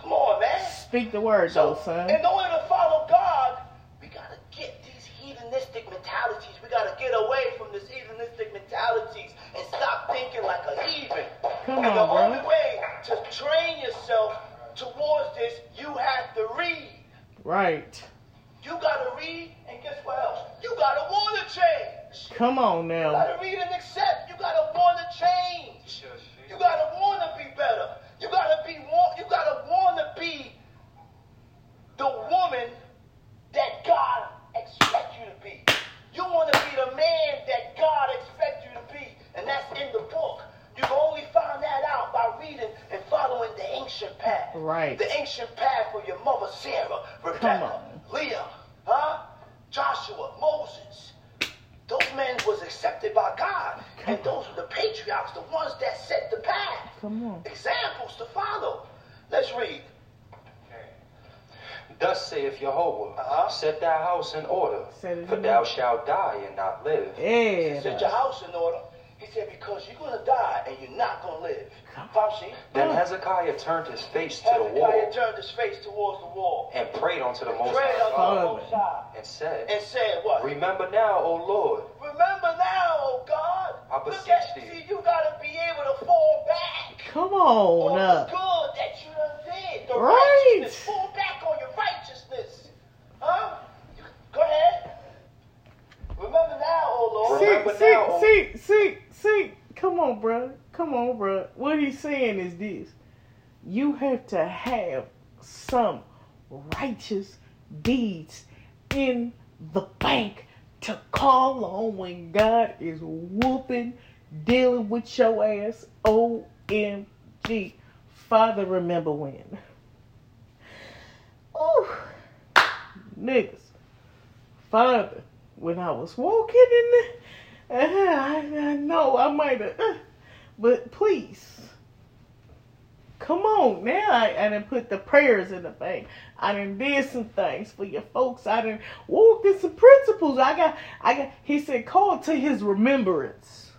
come on, man. Speak the word though, son. in order to follow God, we gotta get these heathenistic mentalities. We gotta get away from this heathenistic mentalities and stop thinking like a heathen. Come and on, the bro. only way to train yourself towards this, you have to read. Right. You gotta read, and guess what else? You gotta wanna change. change. Come on now. You gotta read and accept. You gotta want to change. You gotta want to be better. You gotta be want. You gotta want to be the woman that God expects you to be. You want to be the man that God expects you to be, and that's in the book. You can only find that out by reading and following the ancient path. Right. The ancient path of your mother Sarah, Rebecca, Leah, huh? Joshua, Moses. Those men was accepted by God, and those were the patriarchs, the ones that set the path. Come on. Examples to follow. Let's read. Thus saith Jehovah, Uh-huh. set thy house in order, for in thou shalt die and not live. Yeah. Set your house in order. He said, because you're going to die and you're not going to live. Fauci, Then. Hezekiah turned his face to the wall. Hezekiah turned his face towards the wall. and prayed unto the Most Prayed High unto the God Most High and said, and said what? Remember now, O Lord, Remember now, oh God. I Look beseech at, thee. see, you got to be able to fall back. Come on on the up. good that you done did. The Right. righteousness. Fall back on your righteousness. Huh? Go ahead. Remember now, oh Lord. See, Remember see, now, see, see, see. Come on, bro. Come on, bro. What he's saying is this: you have to have some righteous deeds in the bank to call on when God is whooping, dealing with your ass. OMG. Father, remember when? Ooh, niggas. Father, when I was walking in the, <laughs> I, I know I might have, uh, but please, come on now. I, I didn't put the prayers in the thing. I didn't did some things for your folks. I didn't walk in some principles. I got, I got. He said, call to his remembrance.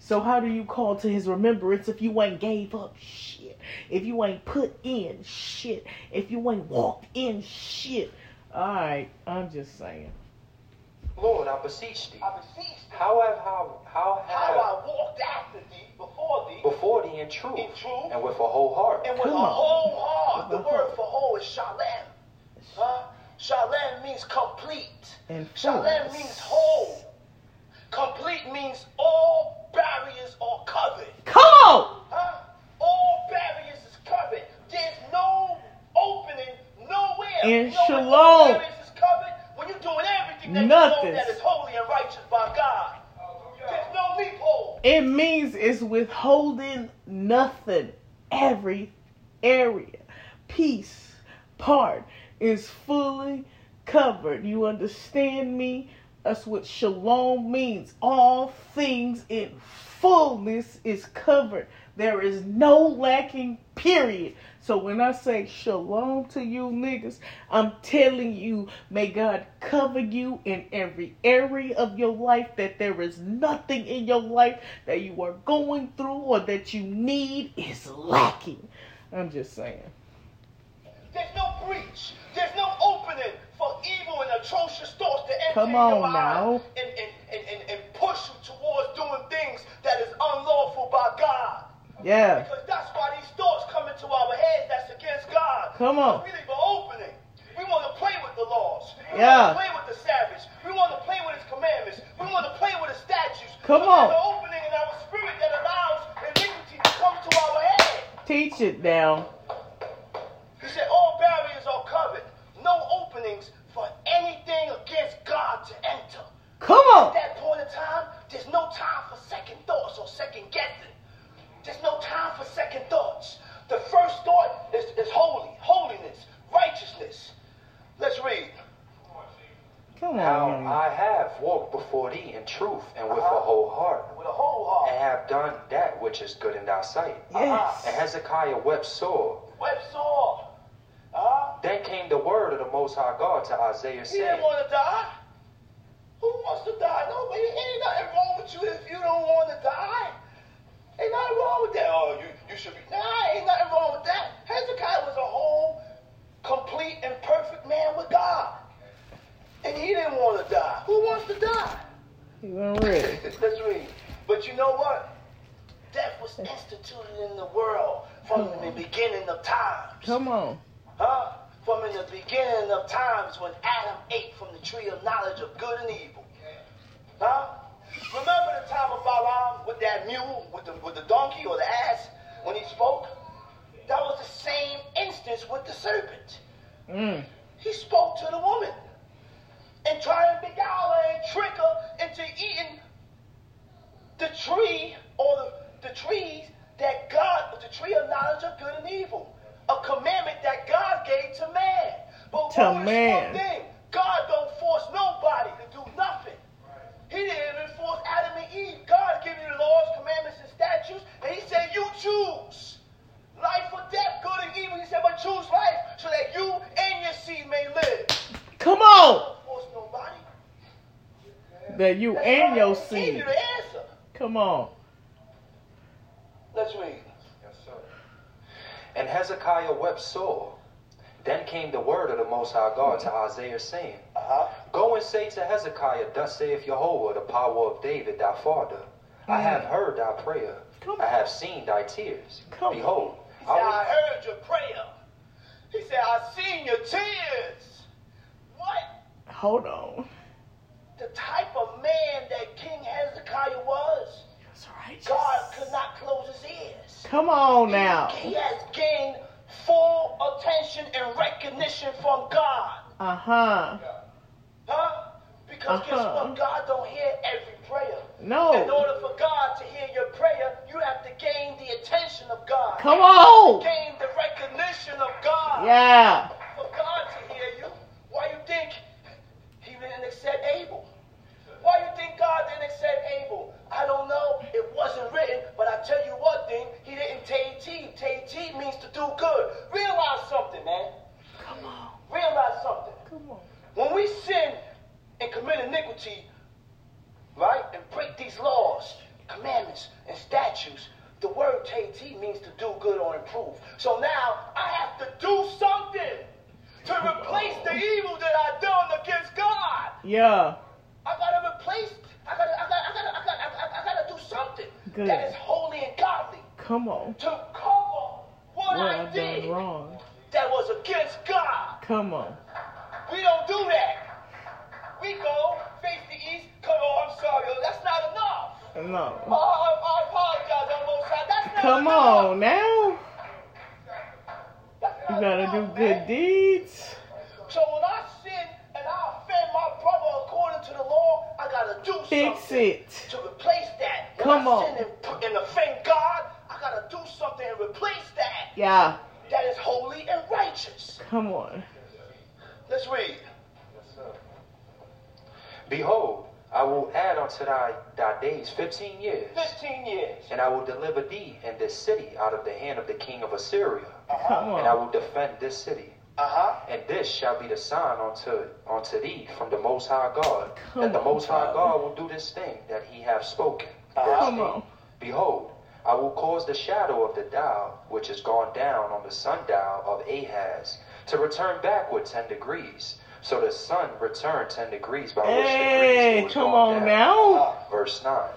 So how do you call to his remembrance if you ain't gave up shit? If you ain't put in shit? If you ain't walked in shit? All right, I'm just saying. Lord, I beseech thee. I beseech thee. How have how how How I walked after thee, before thee, before thee in truth, in truth, and with a whole heart. and with Come a on. whole heart. The With a word heart. for whole is shalem. Huh? Shalem means complete. And Shalem means whole. Complete means all barriers are covered. Come on! Huh? All barriers is covered. There's no opening nowhere. In You know when shalom. all barriers is covered? When you're doing everything that Nothing. you know that is holy and righteous by God. There's no loophole. It means it's withholding nothing. Every area, piece, part is fully covered. You understand me? That's what shalom means. All things in fullness is covered. There is no lacking, period. So when I say shalom to you niggas, I'm telling you, may God cover you in every area of your life, that there is nothing in your life that you are going through or that you need is lacking. I'm just saying. There's no breach. There's no opening for evil and atrocious thoughts to enter Come in your on now. and, and, and, and push you towards doing things that is unlawful by God. Yeah. Because that's why these thoughts come into our heads that's against God. Come on. We leave an opening. We want to play with the laws. We Yeah. want to play with the Sabbath. We want to play with his commandments. We want to play with his statutes. Come so on. There's an opening in our spirit that allows iniquity to come to our head. Teach it now. He said all barriers are covered. No openings for anything against God to enter. Come At on. that point in time, there's no time for second thoughts or second guessing. There's no time for second thoughts. The first thought is, is holy, holiness, righteousness. Let's read. Come How on. I have walked before thee in truth and with Uh-huh. a whole heart, With a whole and heart. have done that which is good in thy sight. And Yes. Hezekiah wept sore. Web saw. Uh, Then came the word of the Most High God to Isaiah, he saying, didn't want to die. Who wants to die? Nobody. Ain't nothing wrong with you if you don't want to die. Ain't nothing wrong with that. Oh, you, you should be. Nah, ain't nothing wrong with that. Hezekiah was a whole, complete, and perfect man with God. And he didn't want to die. Who wants to die? You weren't ready. <laughs> Let's read. But you know what? Death was instituted in the world from the beginning of times. Come on. Huh? From in the beginning of times when Adam ate from the tree of knowledge of good and evil. Huh? Remember the time of Balaam with that mule with the with the donkey or the ass when he spoke, that was the same instance with the serpent. Mm. He spoke to the woman and tried to beguile her and trick her into eating the tree or the, the trees that God, was the tree of knowledge of good and evil, a commandment that God gave to man. But To man. thing, God don't force nobody to do nothing. He didn't even force Adam and Eve. God gave you the laws, commandments, and statutes, and He said you choose life or death, good and evil. He said, but choose life so that you and your seed may live. Come on. Don't force nobody. That you That's and your seed. you the answer. Come on. Let's read. Yes, sir. And Hezekiah wept sore. Then came the word of the Most High God to Isaiah, saying, Uh huh. Go and say to Hezekiah, Thus saith Jehovah, the power of David, thy father. I have heard thy prayer. Come I have seen thy tears. Come Behold, He said, I I heard your prayer. He said, I seen your tears. What? Hold on. The type of man that King Hezekiah was, That's right. God could not close his ears. Come on now. He has gained full attention and recognition from God. Uh huh. Huh? Because guess Uh-huh. what? God don't hear every prayer. No. In order for God to hear your prayer, you have to gain the attention of God. Come on. Gain the recognition of God. Yeah. For God to hear you. Why you think he didn't accept Abel? Behold, I will add unto thy, thy days fifteen years, 15 years. and I will deliver thee and this city out of the hand of the king of Assyria, Come and I will defend this city. Uh huh. And this shall be the sign unto unto thee from the Most High God, Come that the on, Most High Father. God will do this thing that he hath spoken. Uh-huh. Come on. Behold, I will cause the shadow of the dial, which is gone down on the sundial of Ahaz, to return backward ten degrees. So the sun returned ten degrees by which the Hey, degrees was come gone on down. now. Verse 9.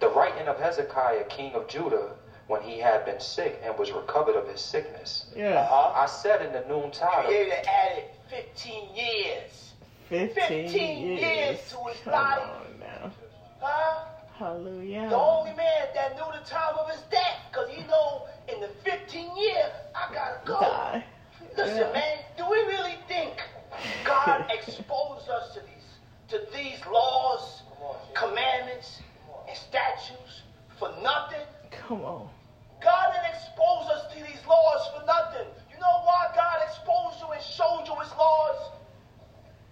The writing of Hezekiah, king of Judah, when he had been sick and was recovered of his sickness. Yeah. Uh-huh. I said in the noontide, of- Creator added 15 years. 15, 15 years. years to his Come life. on now. Huh? Hallelujah. The only man that knew the time of his death, because he know in the 15 years, I gotta go. Die. Listen, Yeah. man, do we really think God exposed us to these to these laws, commandments, and statutes for nothing? Come on. God didn't expose us to these laws for nothing. You know why God exposed you and showed you his laws?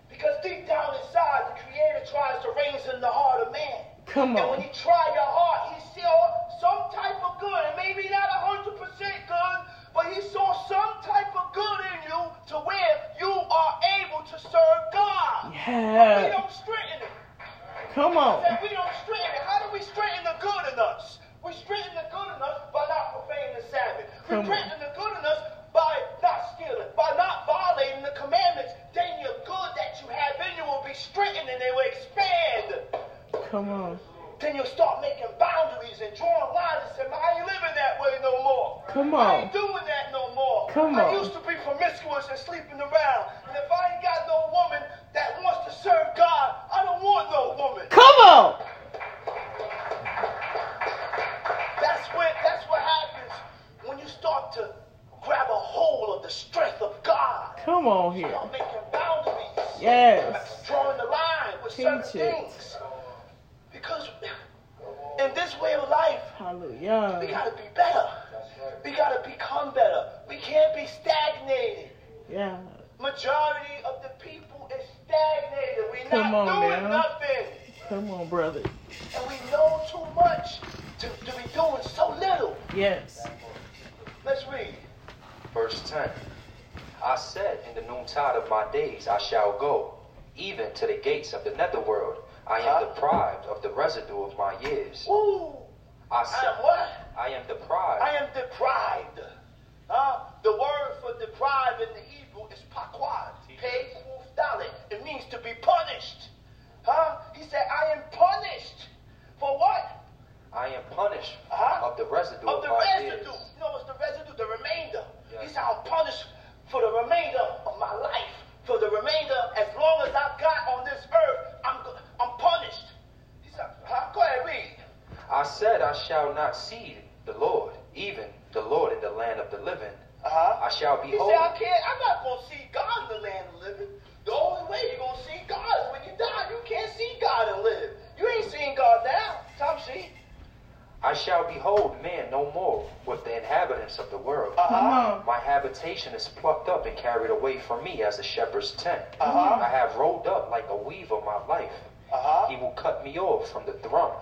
Because deep down inside, the Creator tries to raise in the heart of man. Come on. And when he try your heart, he saw some type of good, and maybe not hundred percent good, but he saw some type of good in you to where you are able to serve God. But we Yeah. don't straighten it. Come on. We don't straighten it. How do we straighten the good in us? We straighten the good in us by not profaning the Sabbath. We Come on. straighten the good in us by not stealing, by not violating the commandments. Then your good that you have in you will be straightened and they will expand. Come on. Then you'll start making boundaries and drawing lines and say, I ain't living that way no more. Come on promiscuous and sleeping around. And if I ain't got no woman that wants to serve God, I don't want no woman. Come on. That's what that's what happens when you start to grab a hold of the strength of God. Come on here. Start making boundaries. Yes. Drawing the line with Teach certain it. things. Because in this way of life, Hallelujah. we gotta be better. We gotta become better. We can't be stagnated. Yeah. Majority of the people is stagnated. We're Come not on doing now. nothing. Come on, brother. And we know too much to, to be doing so little. Yes. Let's read. Verse 10 I said, In the noontide of my days I shall go, even to the gates of the netherworld. I am Huh? deprived of the residue of my years. Woo! I I am what? I am deprived. I am deprived. Huh? The word for deprived in the Hebrew is pakwad. Pay dalit. It means to be punished. Huh? He said, I am punished. For what? I am punished Uh-huh. of the residue Of of, the my residue. years. You know what's the residue? The remainder. Yes. He said, I'm punished for the remainder of my life. For the remainder, as long as I've got on this earth, I'm, I'm punished. He said, huh? Go ahead, read. I said, I shall not see the Lord, even the Lord in the land of the living. Uh-huh. I shall He behold. said, I can't, I'm not going to see God in the land of living. The only way you're going to see God is when you die. You can't see God and live. You ain't seeing God now. Tom see. I shall behold man no more with the inhabitants of the world. Uh-huh. My habitation is plucked up and carried away from me as a shepherd's tent. Uh-huh. I have rolled up like a weaver my life. Uh-huh. He will cut me off from the throne.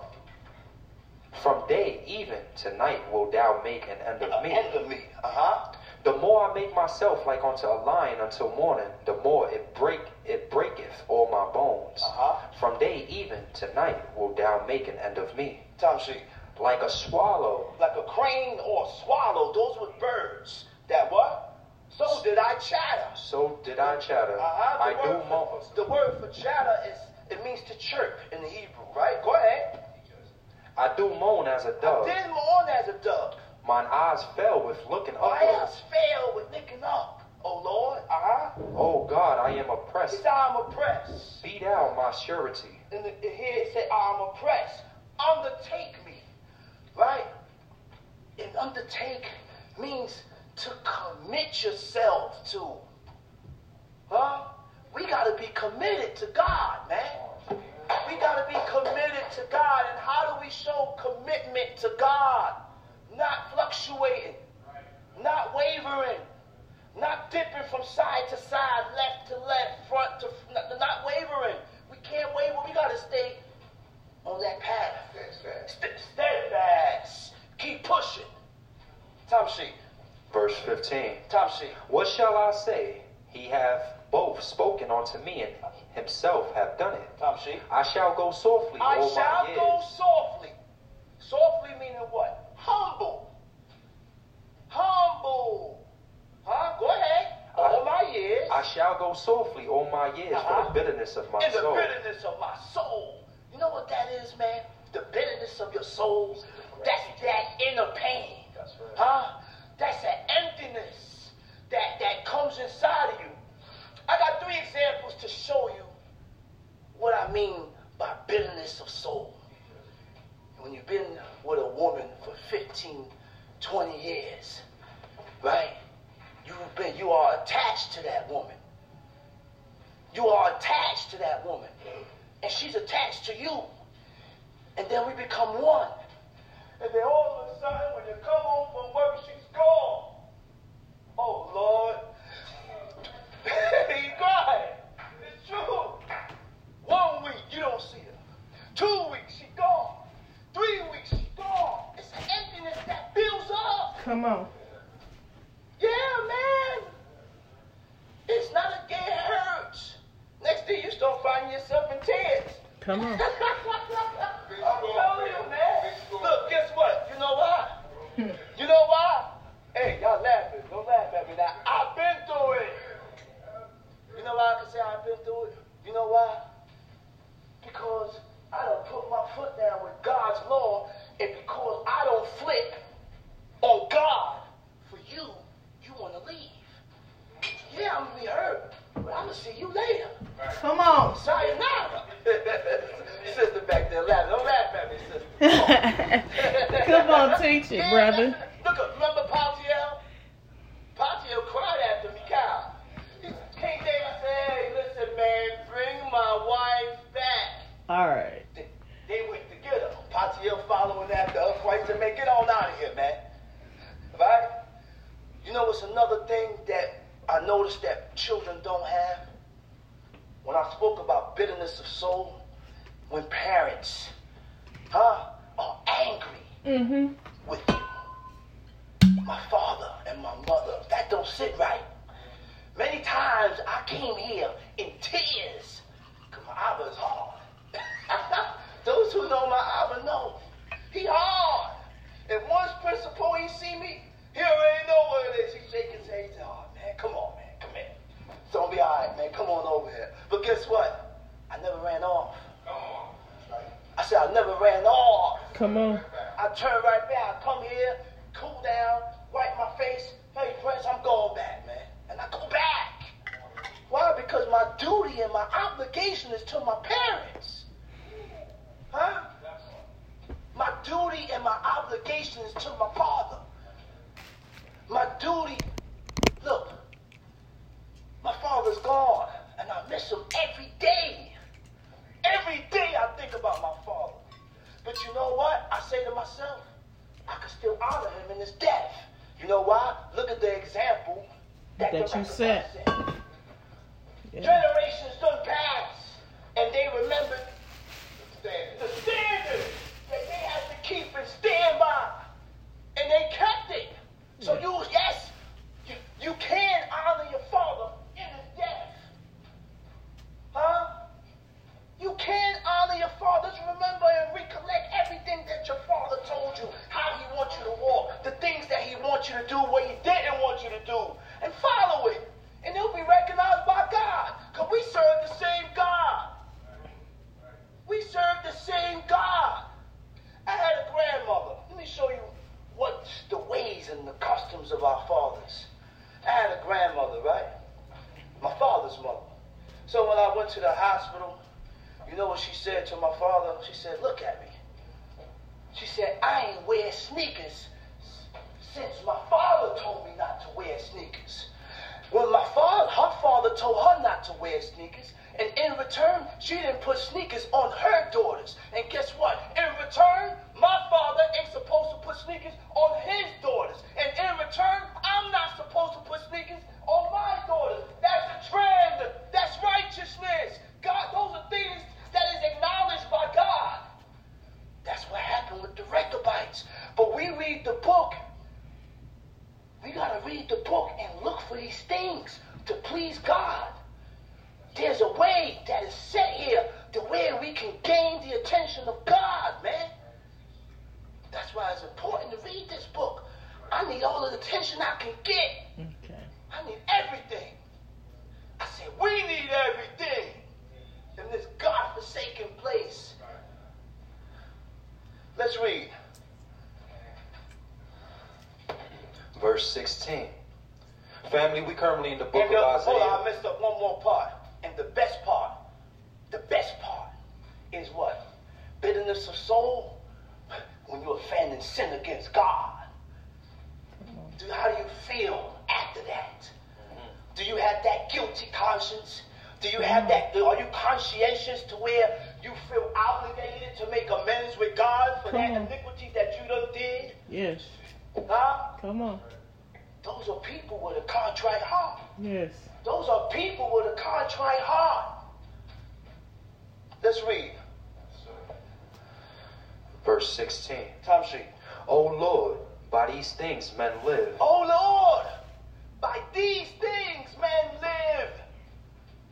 From day even to night will thou make an end of me. End of me. Uh-huh. The more I make myself like unto a lion until morning, the more it break it breaketh all my bones. Uh-huh. From day even to night will thou make an end of me. Tom see. Like a swallow, Like a crane or a swallow. Those were birds. That what? So did I chatter. so did I chatter. Uh-huh. I do for, the word for chatter is, it means to chirp in the Hebrew, right? Go ahead. I do moan as a dove. I did on as a dove. Mine eyes fell with looking upwards. eyes fail with looking up. Oh Lord. Uh-huh. Oh God, I am He oppressed. said, I'm oppressed. Be thou my surety. And here it said, I'm oppressed. Undertake me. Right? And undertake means to commit yourself to. Huh? We got to be committed to God, man. We got to be committed to God. And how do we show commitment to God? Not fluctuating, not wavering, not dipping from side to side, left to left, front to not wavering. Can't waver. We got to stay on that path. St- steadfast. Keep pushing. Tom sheet. Verse 15. Tom sheet. What shall I say? He hath both spoken unto me, and himself hath done it. Tom sheet. I shall go softly I shall go softly. Softly meaning what? Humble. Humble. Huh? Go ahead. All my years. I shall go softly all my years for Uh-huh. the bitterness of my soul. in the bitterness of my soul. You know what that is, man? The bitterness of your soul. That's that inner pain. that's Huh? That's that emptiness that, that comes inside of you. I got three examples to show you what I mean by bitterness of soul. When you've been with a woman for 15, 20 years, right? You've been, you are attached to that woman. You are attached to that woman. And she's attached to you. And then we become one. And then all of a sudden, when you come home from work, she's gone. Oh, Lord. <laughs> you crying. It's true. One week, you don't see her. Two weeks, she's gone. Three weeks, she gone. It's an emptiness that builds up. Come on. Yeah, man. It's not a gay hurts. Next thing you start finding yourself in tears. Come on. <laughs> I'm telling you, man. Look, guess what? You know why? Hmm. You know why? Hey, y'all laughing. Don't laugh at me now. I've been through it. You know why I can say I've been through it? You know why? Because I don't put my foot down with God's law, and because I don't flip on God want to leave. Yeah, I'm gonna hurt, but I'm gonna see you later. Right. Come on. Sayonara. <laughs> sister back there laughing. Don't laugh at me, sister. <laughs> Come on, teach it, brother. Look, remember Pontiel? Pontiel cried after me, Kyle. King David said, hey, listen, man, bring my wife back. All right. I noticed that children don't have? When I spoke about bitterness of soul, when parents, huh, are angry Mm-hmm. with you. My father and my mother, that don't sit right. Many times I came here in tears because my Abba is hard. <laughs> Those who know my Abba know. He hard. And once Principal, he see me, he already know what it is. He shaking his head. He say, oh, man, come on, man, come here. It's gonna be all right, man. Come on over here. But guess what? I never ran off. I said I never ran off. Come on. I turn right back. I come here, cool down, wipe my face. Hey, Prince, I'm going back, man. And I go back. Why? Because my duty and my obligation is to my parents. Huh? My duty and my obligation is to my father. My duty, look, my father's gone, and I miss him every day. Every day I think about my father. But you know what? I say to myself, I can still honor him in his death. You know why? Look at the example that, That you set. Yeah. Generations done passed, and they remember the standard that they had to keep and stand by, and they kept it. So you, yes, you, you can honor your father in his death, huh? You can honor your fathers. Remember and recollect everything that your father told you, how he wants you to walk, the things that he wants you to do, what he didn't want you to do, and follow it. And it'll be recognized by God. Because we serve the same God. We serve the same God. I had a grandmother. Let me show you what the ways and the customs of our fathers. I had a grandmother, right? My father's mother. So when I went to the hospital, you know what she said to my father? She said, Look at me. She said, I ain't wear sneakers since my father told me not to wear sneakers. When my father, her father told her not to wear sneakers, and in return, she didn't put sneakers on her daughters. And guess what? In return, my father ain't supposed to put sneakers on his daughters. And in return, I'm not supposed to put sneakers on my daughters. That's a trend. That's righteousness. God, those are things that is acknowledged by God. That's what happened with the Rechabites. But we read the book. We got to read the book and look for these things to please God. There's a way that is set here to where we can gain the attention of God, man. That's why it's important to read this book. I need all the attention I can get. I need everything. I said, we need everything in this God-forsaken place. Let's read. Verse 16. Family, we currently in the book the, uh, of hold on, I messed up one more part. And the best part, the best part is what? Bitterness of soul when you offend and sin against God. Do, how do you feel after that? Do you have that guilty conscience? Do you have that? Are you conscientious to where you feel obligated to make amends with God for that on. iniquity that you done did? Yes. Huh? Come on. Those are people with a contrite heart. Yes. Those are people with a contrite heart. Let's read. Verse 16. Time sheet. O Lord, by these things men live. Oh Lord, by these things men live.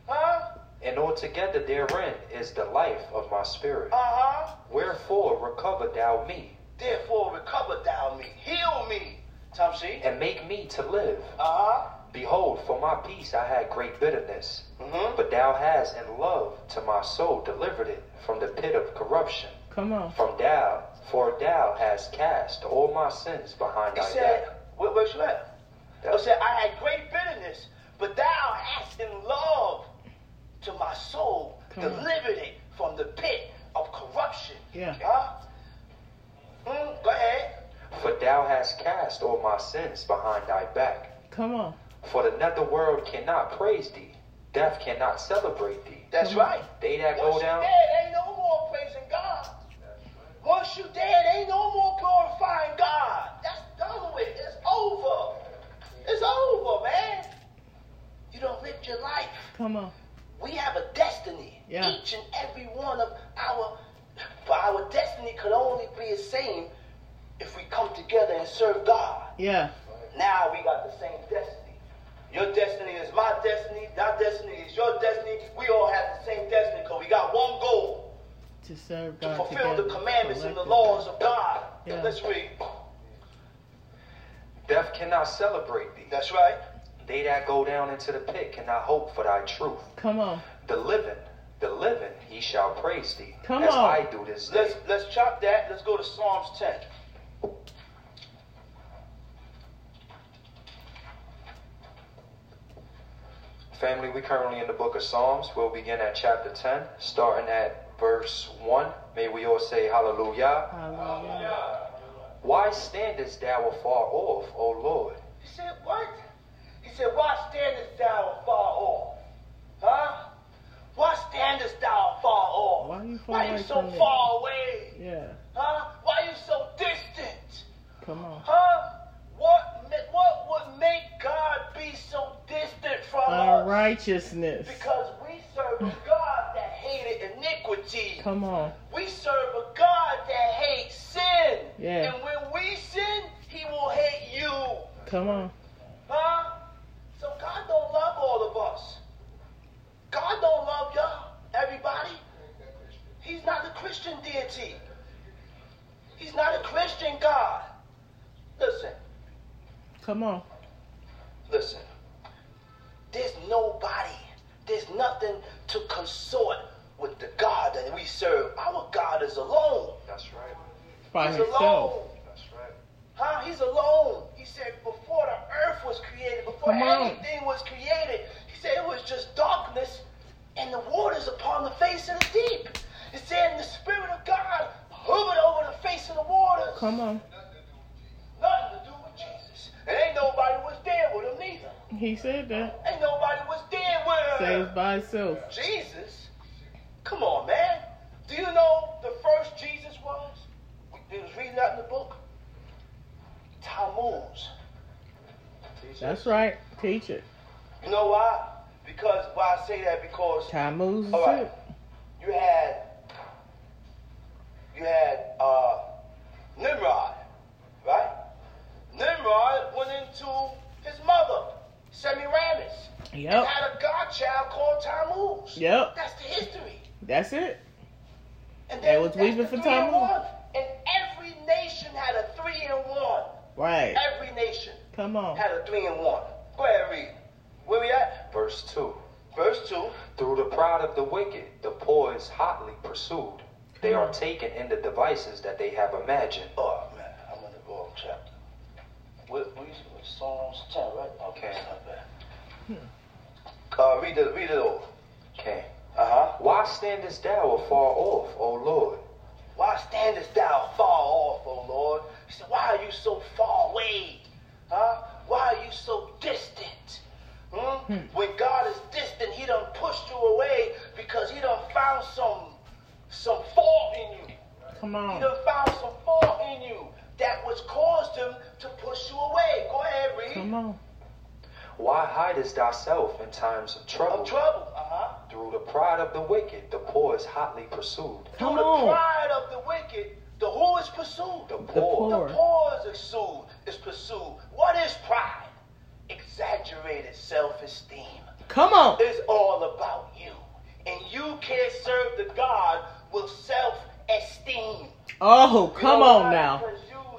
Huh? And altogether therein is the life of my spirit. Uh-huh. Wherefore recover thou me, Therefore recover thou me. Heal me. Time and make me to live. Uh-huh. Behold, for my peace I had great bitterness. Mm-hmm. But thou hast in love to my soul delivered it from the pit of corruption. Come on. From thou, for thou hast cast all my sins behind He thy said, back. where, where's you at? He said, I had great bitterness, but thou hast in love to my soul Come on. delivered it from the pit of corruption. Yeah. Huh? Hmm, go ahead. For thou hast cast all my sins behind thy back. Come on. For the netherworld cannot praise thee, death cannot celebrate thee. That's Come on. right. They that Once go you down, dead, ain't no more praising God. once you dead, ain't no more glorifying God. That's done with. It's over. It's over, man. You don't live your life. Come on. We have a destiny. Yeah. Each and every one of our, but our destiny could only be the same if we come together and serve God. Yeah. Now we got the same destiny. Your destiny is my destiny. That destiny is your destiny. We all have the same destiny because we got one goal To serve God. to fulfill together, the commandments and the laws of God. Yeah. Let's read. Death cannot celebrate thee. That's right. They that go down into the pit cannot hope for thy truth. Come on. The living, the living, he shall praise thee. Come as on. I do this day. Let's let's chop that. Let's go to Psalms 10. Family, we're currently in the book of Psalms. We'll begin at chapter 10, starting at verse 1. May we all say hallelujah. Hallelujah. Why standest thou afar off, O Lord? He said, What? He said, Why standest thou afar off? Huh? Why standest thou afar off? Why you far Why you so from me? far away? Yeah. Huh? Why are you so distant? Come on. Huh? What what would make God be so distant from us? Unrighteousness. Because we serve a God that hated iniquity. Come on. We serve a God that hates sin. Yeah. And when we sin, he will hate you. Come on. Huh? So God don't love all of us. God don't love y'all, everybody. He's not a Christian deity. He's not a Christian God. Listen, Come on. listen. There's nobody, there's nothing to consort with the God that we serve. Our God is alone. That's right. By He's himself. alone. That's right. Huh? He's alone. He said before the earth was created, before Come on. anything was created, he said it was just darkness and the waters upon the face of the deep. It said the Spirit of God hovered over the face of the waters. Come on. Nothing to do with Jesus. And ain't nobody was there with him neither. He said that. Ain't nobody was there with him. Saved by himself. Jesus? Come on, man. Do you know the first Jesus was? We was reading that in the book. Tammuz. That's right. Teach it. You know why? Because why I say that because Tammuz All right. it. you had you had uh Nimrod, right? Nimrod went into his mother, Semiramis, and Yep. had a godchild called Tammuz. Yep. That's the history. That's it. And That then was that's weaving the for three in Tammuz. And every nation had a three in one. Right. Every nation Come on. had a three in one. Go ahead, read. Where we at? Verse 2. Verse two. Through the pride of the wicked, the poor is hotly pursued. They are taken in the devices that they have imagined. Oh man, I'm in the wrong chapter. What, what, what Psalms 10, right? Okay. It's not bad. Uh, read it, read it over. Okay. Uh huh. Why standest thou afar off, O Lord? Why standest thou far off, O Lord? He said, Why are you so far away? Huh? Why are you so distant? Hmm? When God is distant, He done pushed you away because He done found some some fault in you. Come on. He on. done found some fault in you that was caused Him to push you away. Go ahead, read. Come on. Why hidest thyself in times of trouble? Of trouble. Uh huh. Through the pride of the wicked, the poor is hotly pursued. Come Through on. the pride of the wicked, the who is pursued? The The poor. poor. The poor is pursued. Is pursued. What is pride? Exaggerated self-esteem. Come on. It's all about you, and you can't serve the God with self-esteem. Oh, You come know on why? now.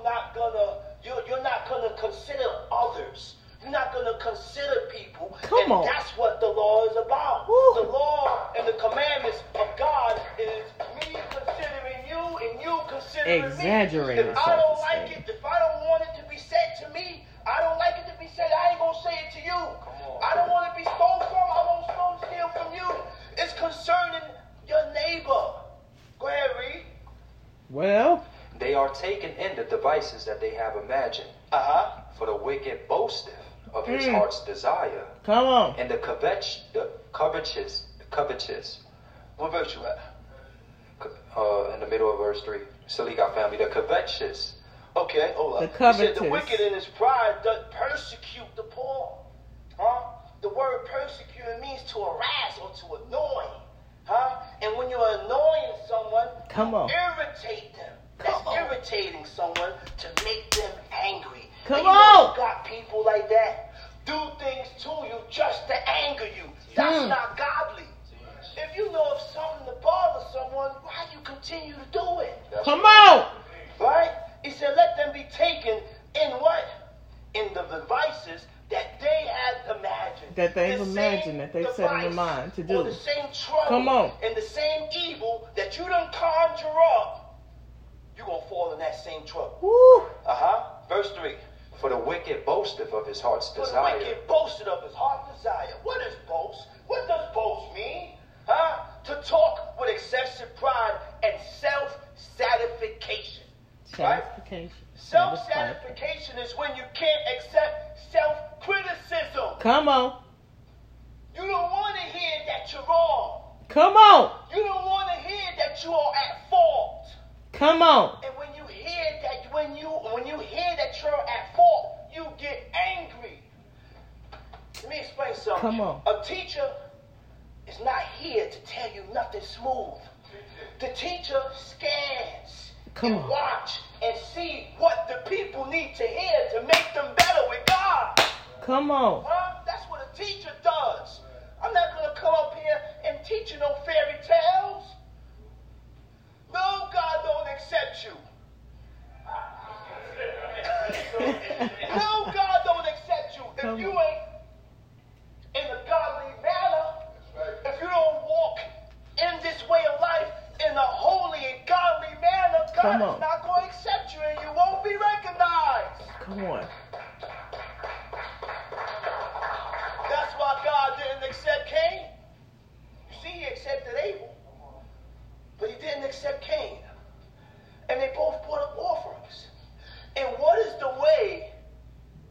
Because you're not gonna, you're, you're not gonna consider others. You're not gonna consider people. Come and on. That's what the law is about. Woo. The law and the commandments of God is me considering you and you considering Exaggerated me. If I don't like self-esteem. it, if I don't want it to be said to me, I don't like it to be said. I ain't gonna say it to you. I don't want to be stole from. I won't stole steal from you. It's concerning your neighbor. Go ahead, read. Well, They are taken in the devices that they have imagined. Uh huh. For the wicked boasteth of his Mm. heart's desire, come on. and the covet, the covetous, the covetous, What verse you at? uh, in the middle of verse 3. Salika family, the covetous. Okay, hold on. The He said the wicked in his pride does persecute the poor. Huh? The word persecute means to harass or to annoy. Huh? And when you're annoying someone, Come you on. irritate them. That's Come on. irritating someone to make them angry. Come and you Know on. you got people like that do things to you just to anger you. That's Hmm. not godly. If you know of something to bother someone, why you continue to do it? Come on. Right? He said, let them be taken in what? In the devices that they had imagined. That they've The imagined, that they've set in their mind to Or do. the same trouble. Come on. And the same evil that you done conjure up, you're going to fall in that same trouble. Woo. Uh-huh. Verse 3. For the wicked boasteth of his heart's For the desire. wicked boasted of his heart desire. What is boast? What does boast mean? Huh? To talk with excessive pride and self-satisfaction. Right? Satisfaction. Self Satisfaction. satisfaction is when you can't accept self criticism. Come on. You don't want to hear that you're wrong. Come on. You don't want to hear that you are at fault. Come on. And when you hear that, when you when you hear that you're at fault, you get angry. Let me explain something. Come on. A teacher is not here to tell you nothing smooth. The teacher scans Come and on. watch and see what the people need to hear to make them better with God. Come on. Huh? That's what a teacher does. I'm not going to come up here and teach you no fairy tales. No, God don't accept you. <laughs> no, God don't accept you. If you ain't in a godly manner, if you don't walk in this way of life in a holy and godly manner, God is not going to accept you and you won't be recognized. Come on. That's why God didn't accept Cain. You see, he accepted Abel, but he didn't accept Cain. And they both brought up offerings. And what is the way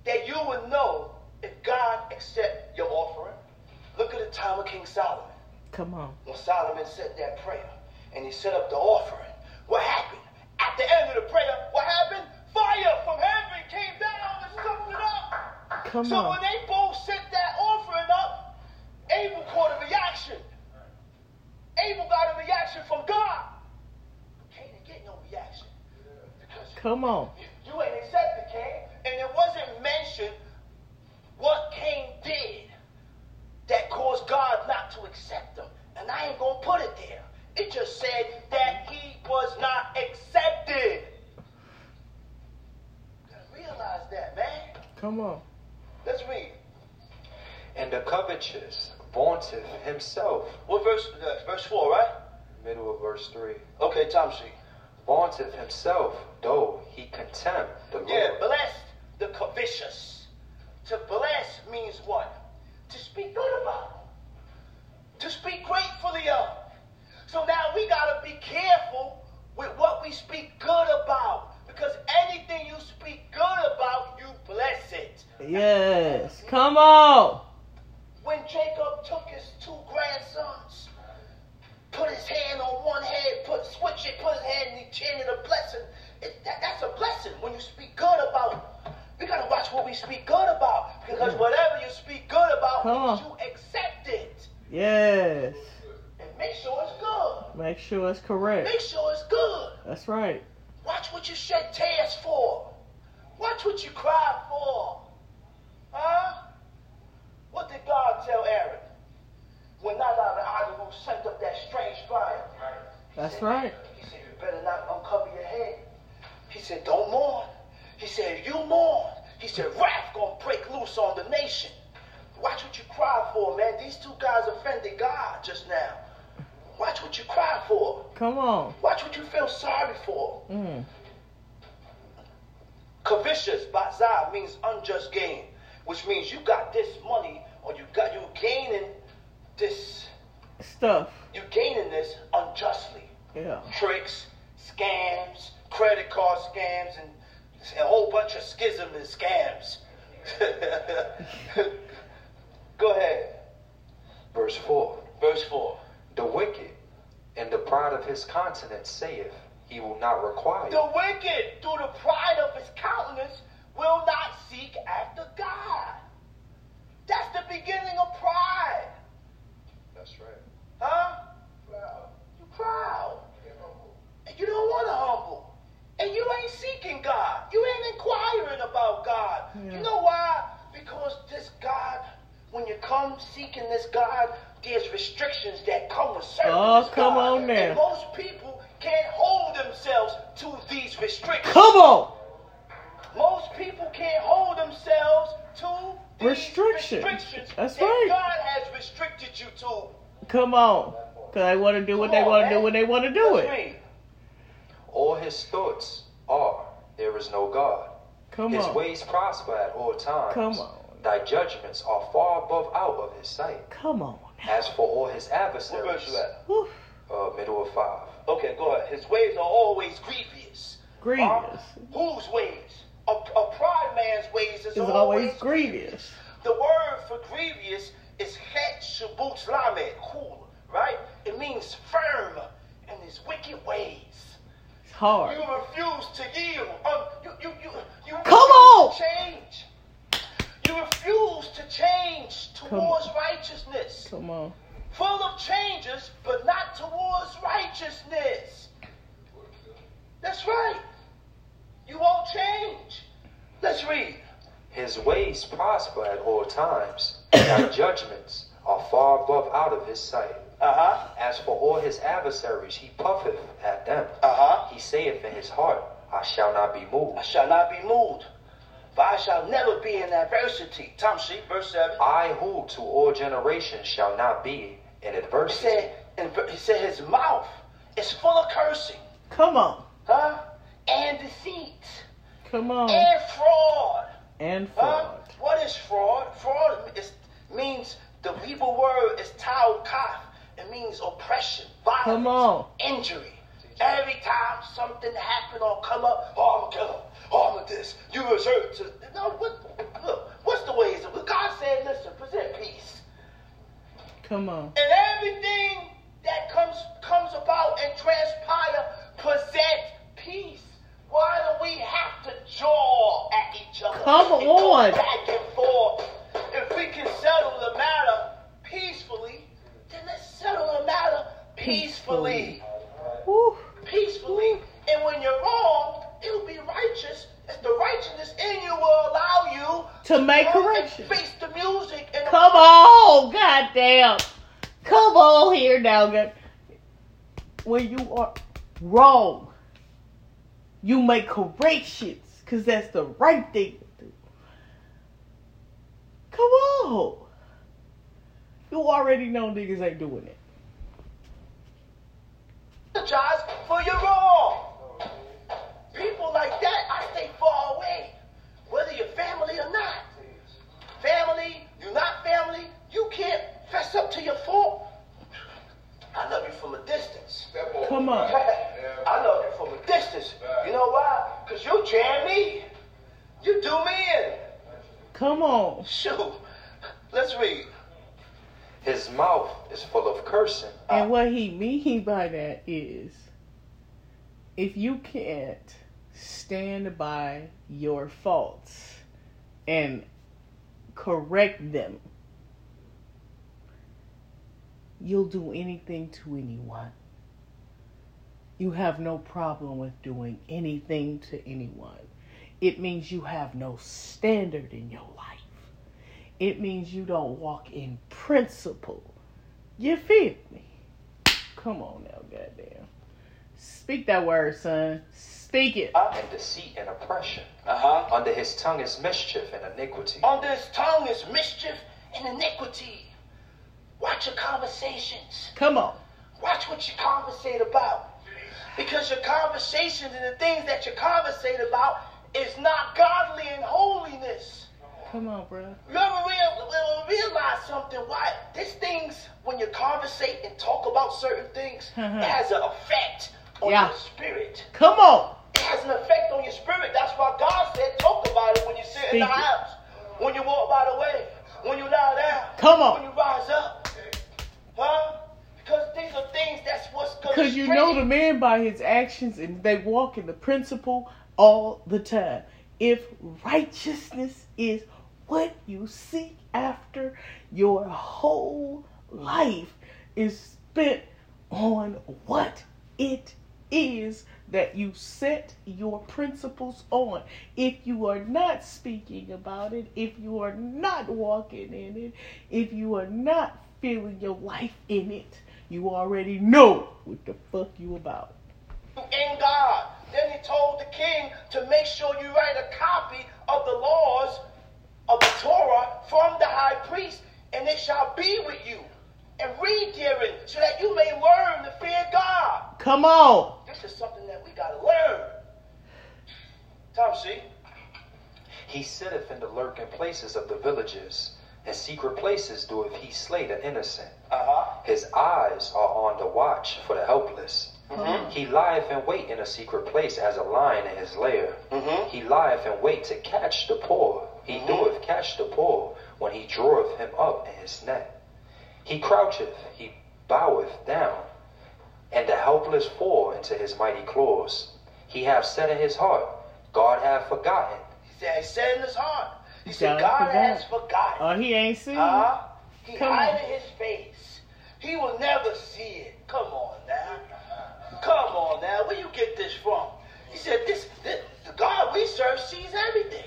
that you would know if God accept your offering? Look at the time of King Solomon. Come on. When Solomon said that prayer and he set up the offering, what happened? At the end of the prayer, what happened? Fire from heaven came down and it up. Come so on. when they both sent that offering up, Abel caught a reaction. Abel got a reaction from God. Cain didn't get no reaction. Because Come on. you ain't accepted Cain. And it wasn't mentioned what Cain did that caused God not to accept him. And I ain't gonna put it there. It just said that he was not accepted. Gotta realize that, man. Come on. Let's read. And the covetous vaunteth himself. What verse? Uh, verse four, right? Middle of verse 3. Okay, Tom sheet. Vaunteth himself, though he contemn the Lord. Yeah, blessed the covetous. To bless means what? To speak good about. To speak gratefully of. So now we gotta be careful with what we speak good about. Because anything you speak good about, you bless it. Yes. Come on. When Jacob took his two grandsons, put his hand on one head, put switch it, put his hand, and he chanted a blessing. It, that, that's a blessing when you speak good about. We gotta watch what we speak good about because whatever you speak good about you accept it Yes. and make sure it's good. Make sure it's correct. Make sure it's good. That's right. Watch what you shed tears for. Watch what you cry for. Huh? What did God tell Aaron when Nadab and Abihu sent up that strange fire? That's right. He said, You better not uncover your head. He said, Don't mourn. He said, If you mourn, he said, wrath gonna break loose on the nation. Watch what you cry for, man. These two guys offended God just now. Watch what you cry for. Come on. Watch what you feel sorry for. Mm. Covetous, bazar, means unjust gain, which means you got this money or you got you gaining this, Stuff. you gaining this unjustly. Yeah. Tricks, scams, credit card scams, and a whole bunch of schism and scams. <laughs> Go ahead. Verse 4. Verse 4. The wicked in the pride pride of his countenance saith, He will not require. The wicked, through the pride of his countenance, will not seek after God. That's the beginning of pride. That's right. Huh? Proud. You proud. And you don't want to humble. And you ain't seeking God. You ain't inquiring about God. Yeah. You know why? Because this God, when you come seeking this God, there's restrictions that come with serving Oh, this come God. on now. And most people can't hold themselves to these restrictions. Come on. Most people can't hold themselves to these Restrictions. restrictions That's that right. God has restricted you to. Come on. Cause they want to do what Come they want to do when they want to do Let's it. read. All his thoughts are, There is no God. Come on. his on. ways prosper at all times. Come on. Thy judgments are far above out of his sight. Come on. As for all his What adversaries, verse you at? Whew. uh, middle of five. Okay, go ahead. His ways are always grievous. Grievous. Huh? Whose ways? A, a pride man's ways is always, always grievous. The word for grievous is het shabut lamed, cool, right? It means firm in his wicked ways. It's hard. You refuse to yield. Um, you, you, you, you Come on! change. You refuse to change towards righteousness. Come on. Full of changes, but not towards righteousness. That's right. You won't change. Let's read. His ways prosper at all times. Thy <coughs> judgments are far above out of his sight. Uh huh. As for all his adversaries, he puffeth at them. Uh huh. He saith in his heart, I shall not be moved. I shall not be moved, for I shall never be in adversity. Tom sheep, verse 7. I who to all generations shall not be in adversity. He adversity. said, and he said his mouth is full of cursing, Come on. huh? And deceit, Come on. and fraud. And Huh? fraud. What is fraud? Fraud is, means the Hebrew word is tau kaf. It means oppression, violence, Come on. injury. Every time something happen or come up, oh, I'm gonna kill him. Oh, I'm gonna this. You reserve to. No, what? Look, what's the ways? of God said, listen, present peace. Come on. And everything that comes comes about and transpire, present peace. Why do we have to jaw at each other? Come on. back and forth. If we can settle the matter peacefully, then let's settle the matter peacefully. Woo. Peacefully. And when you're wrong, it'll be righteous. If the righteousness in you will allow you To make turn correction. face the music and Come on. Goddamn. Come on here now. When you are wrong, you make corrections because that's the right thing to do. Come on. You already know niggas ain't doing it. apologize for your wrong. People like that, I stay far away, whether you're family or not. Family, you're not family, you can't fess up to your fault. I love you from a distance. Come on. <laughs> I love you from a distance. You know why? Because you jam me. You do me in. Come on. Shoot. Let's read. His mouth is full of cursing. And what he mean by that is if you can't stand by your faults and correct them, you'll do anything to anyone. You have no problem with doing anything to anyone. It means you have no standard in your life. It means you don't walk in principle. You feel me? Come on now, goddamn. Speak that word, son. Speak it. Up And deceit and oppression. Uh huh. Under his tongue is mischief and iniquity. Under his tongue is mischief and iniquity. Watch your conversations. Come on. Watch what you conversate about. Because your conversations and the things that you conversate about is not godly and holiness. Come on, bro. You ever real, real- realize something? Why these things, when you conversate and talk about certain things, it uh-huh. has an effect on Yeah. your spirit. Come on. It has an effect on your spirit. That's why God said, talk about it when you sit in the house, when you walk by the way, when you lie down, Come on. when you rise up. Huh? Because these are things that's what's Because you know the man by his actions and they walk in the principle all the time. If righteousness is what you seek after, your whole life is spent on what it is that you set your principles on. If you are not speaking about it, if you are not walking in it, if you are not feeling your life in it, you already know what the fuck you about. In God. Then he told the king to make sure you write a copy of the laws of the Torah from the high priest, and it shall be with you. And read therein, so that you may learn to fear God. Come on. This is something that we gotta learn. Tom, see? He sitteth in the lurking places of the villages, and secret places doeth he slay the innocent. Uh-huh. His eyes are on the watch for the helpless. Mhm. He lieth in wait in a secret place as a lion in his lair. Mhm. He lieth in wait to catch the poor. He Mhm. doeth catch the poor when he draweth him up in his net. He croucheth, he boweth down, and the helpless fall into his mighty claws. He hath said in his heart, God hath forgotten. He said, he said in his heart. He said, God has forgotten. Oh, he ain't seen. Uh, he Come on. hiding his face. He will never see it. Come on now. Come on now. Where you get this from? He said, this, this the God we serve sees everything.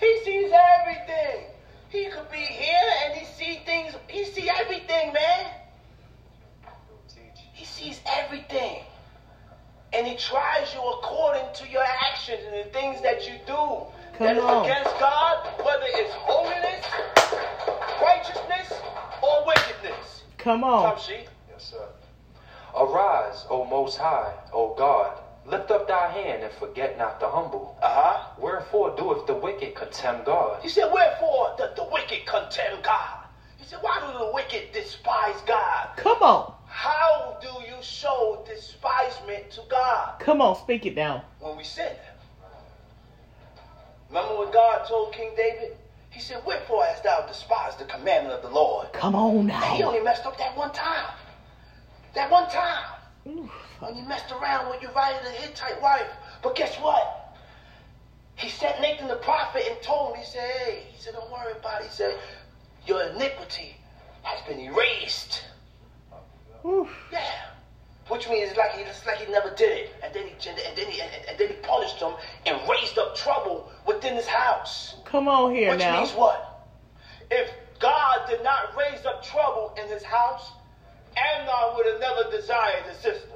He sees everything. He could be here and he see things. He see everything, man. He sees everything. And he tries you according to your actions and the things that you do. Come that is on. against God, whether it's holiness, righteousness, or wickedness. Come on. Come, see? Yes, sir. Arise, O Most High, O God. Lift up thy hand and forget not the humble. Uh huh. Wherefore doeth the wicked contemn God? He said, Wherefore doth the wicked contemn God? He said, Why do the wicked despise God? Come on. How do you show despisement to God? Come on. Speak it down. When we sin. Remember when God told King David? He said, Wherefore hast thou despised the commandment of the Lord? Come on now. He only messed up that one time. That one time. When you messed around you invited a Hittite wife. But guess what? He sent Nathan the prophet and told him, he said, hey, he said, don't worry about it. He said, your iniquity has been erased. ooh. Yeah. Which means it's like he, it's like he never did it. And then he, and then he, and, and then he punished him and raised up trouble within his house. Come on here Which now. means what? If God did not raise up trouble in his house, Amnon would have never desired the sister.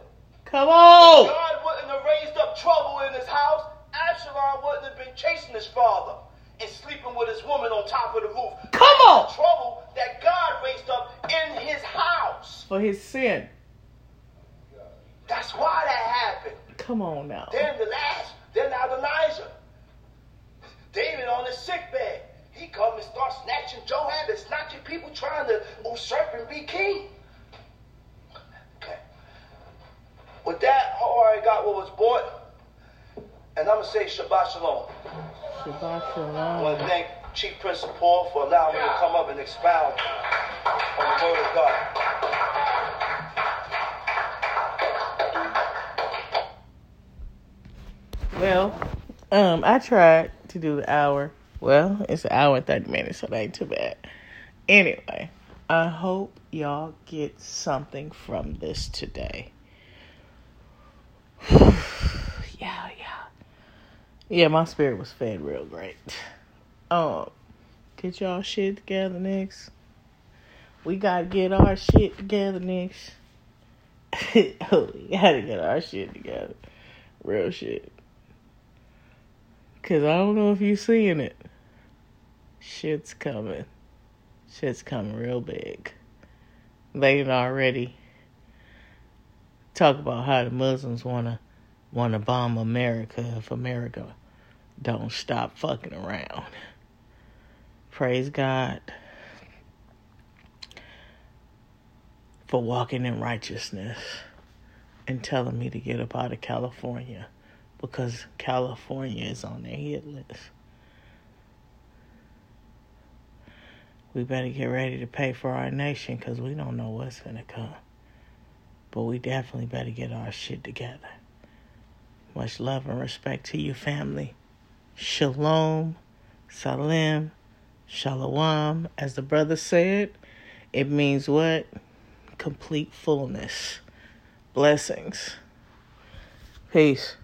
Come on. God wouldn't have raised up trouble in his house. Absalom wouldn't have been chasing his father and sleeping with his woman on top of the roof. Come on. The Trouble that God raised up in his house. For his sin. That's why that happened. Come on now. Then the last, then Adonijah. David on his sick bed. He come and start snatching Joab and snatching people trying to usurp and be king. Okay. With that, I already got what was bought. And I'm going to say Shabbat Shalom. Shabbat I want to thank Chief Prince Paul for allowing me to come up and expound on the Word of God. Well, um, I tried to do the hour. Well, it's an hour and 30 minutes, so ain't too bad. Anyway, I hope y'all get something from this today. <sighs> yeah, yeah. Yeah, my spirit was fed real great. Um, get y'all shit together next. We gotta get our shit together next. <laughs> we gotta get our shit together. Real shit. Cause I don't know if you seeing it. Shit's coming. Shit's coming real big. They already talk about how the Muslims wanna wanna bomb America if America don't stop fucking around. Praise God for walking in righteousness and telling me to get up out of California because California is on their hit list. We better get ready to pay for our nation because we don't know what's going to come. But we definitely better get our shit together. Much love and respect to you, family. Shalom, Salim, Shalom. As the brother said, it means what? Complete fullness. Blessings. Peace.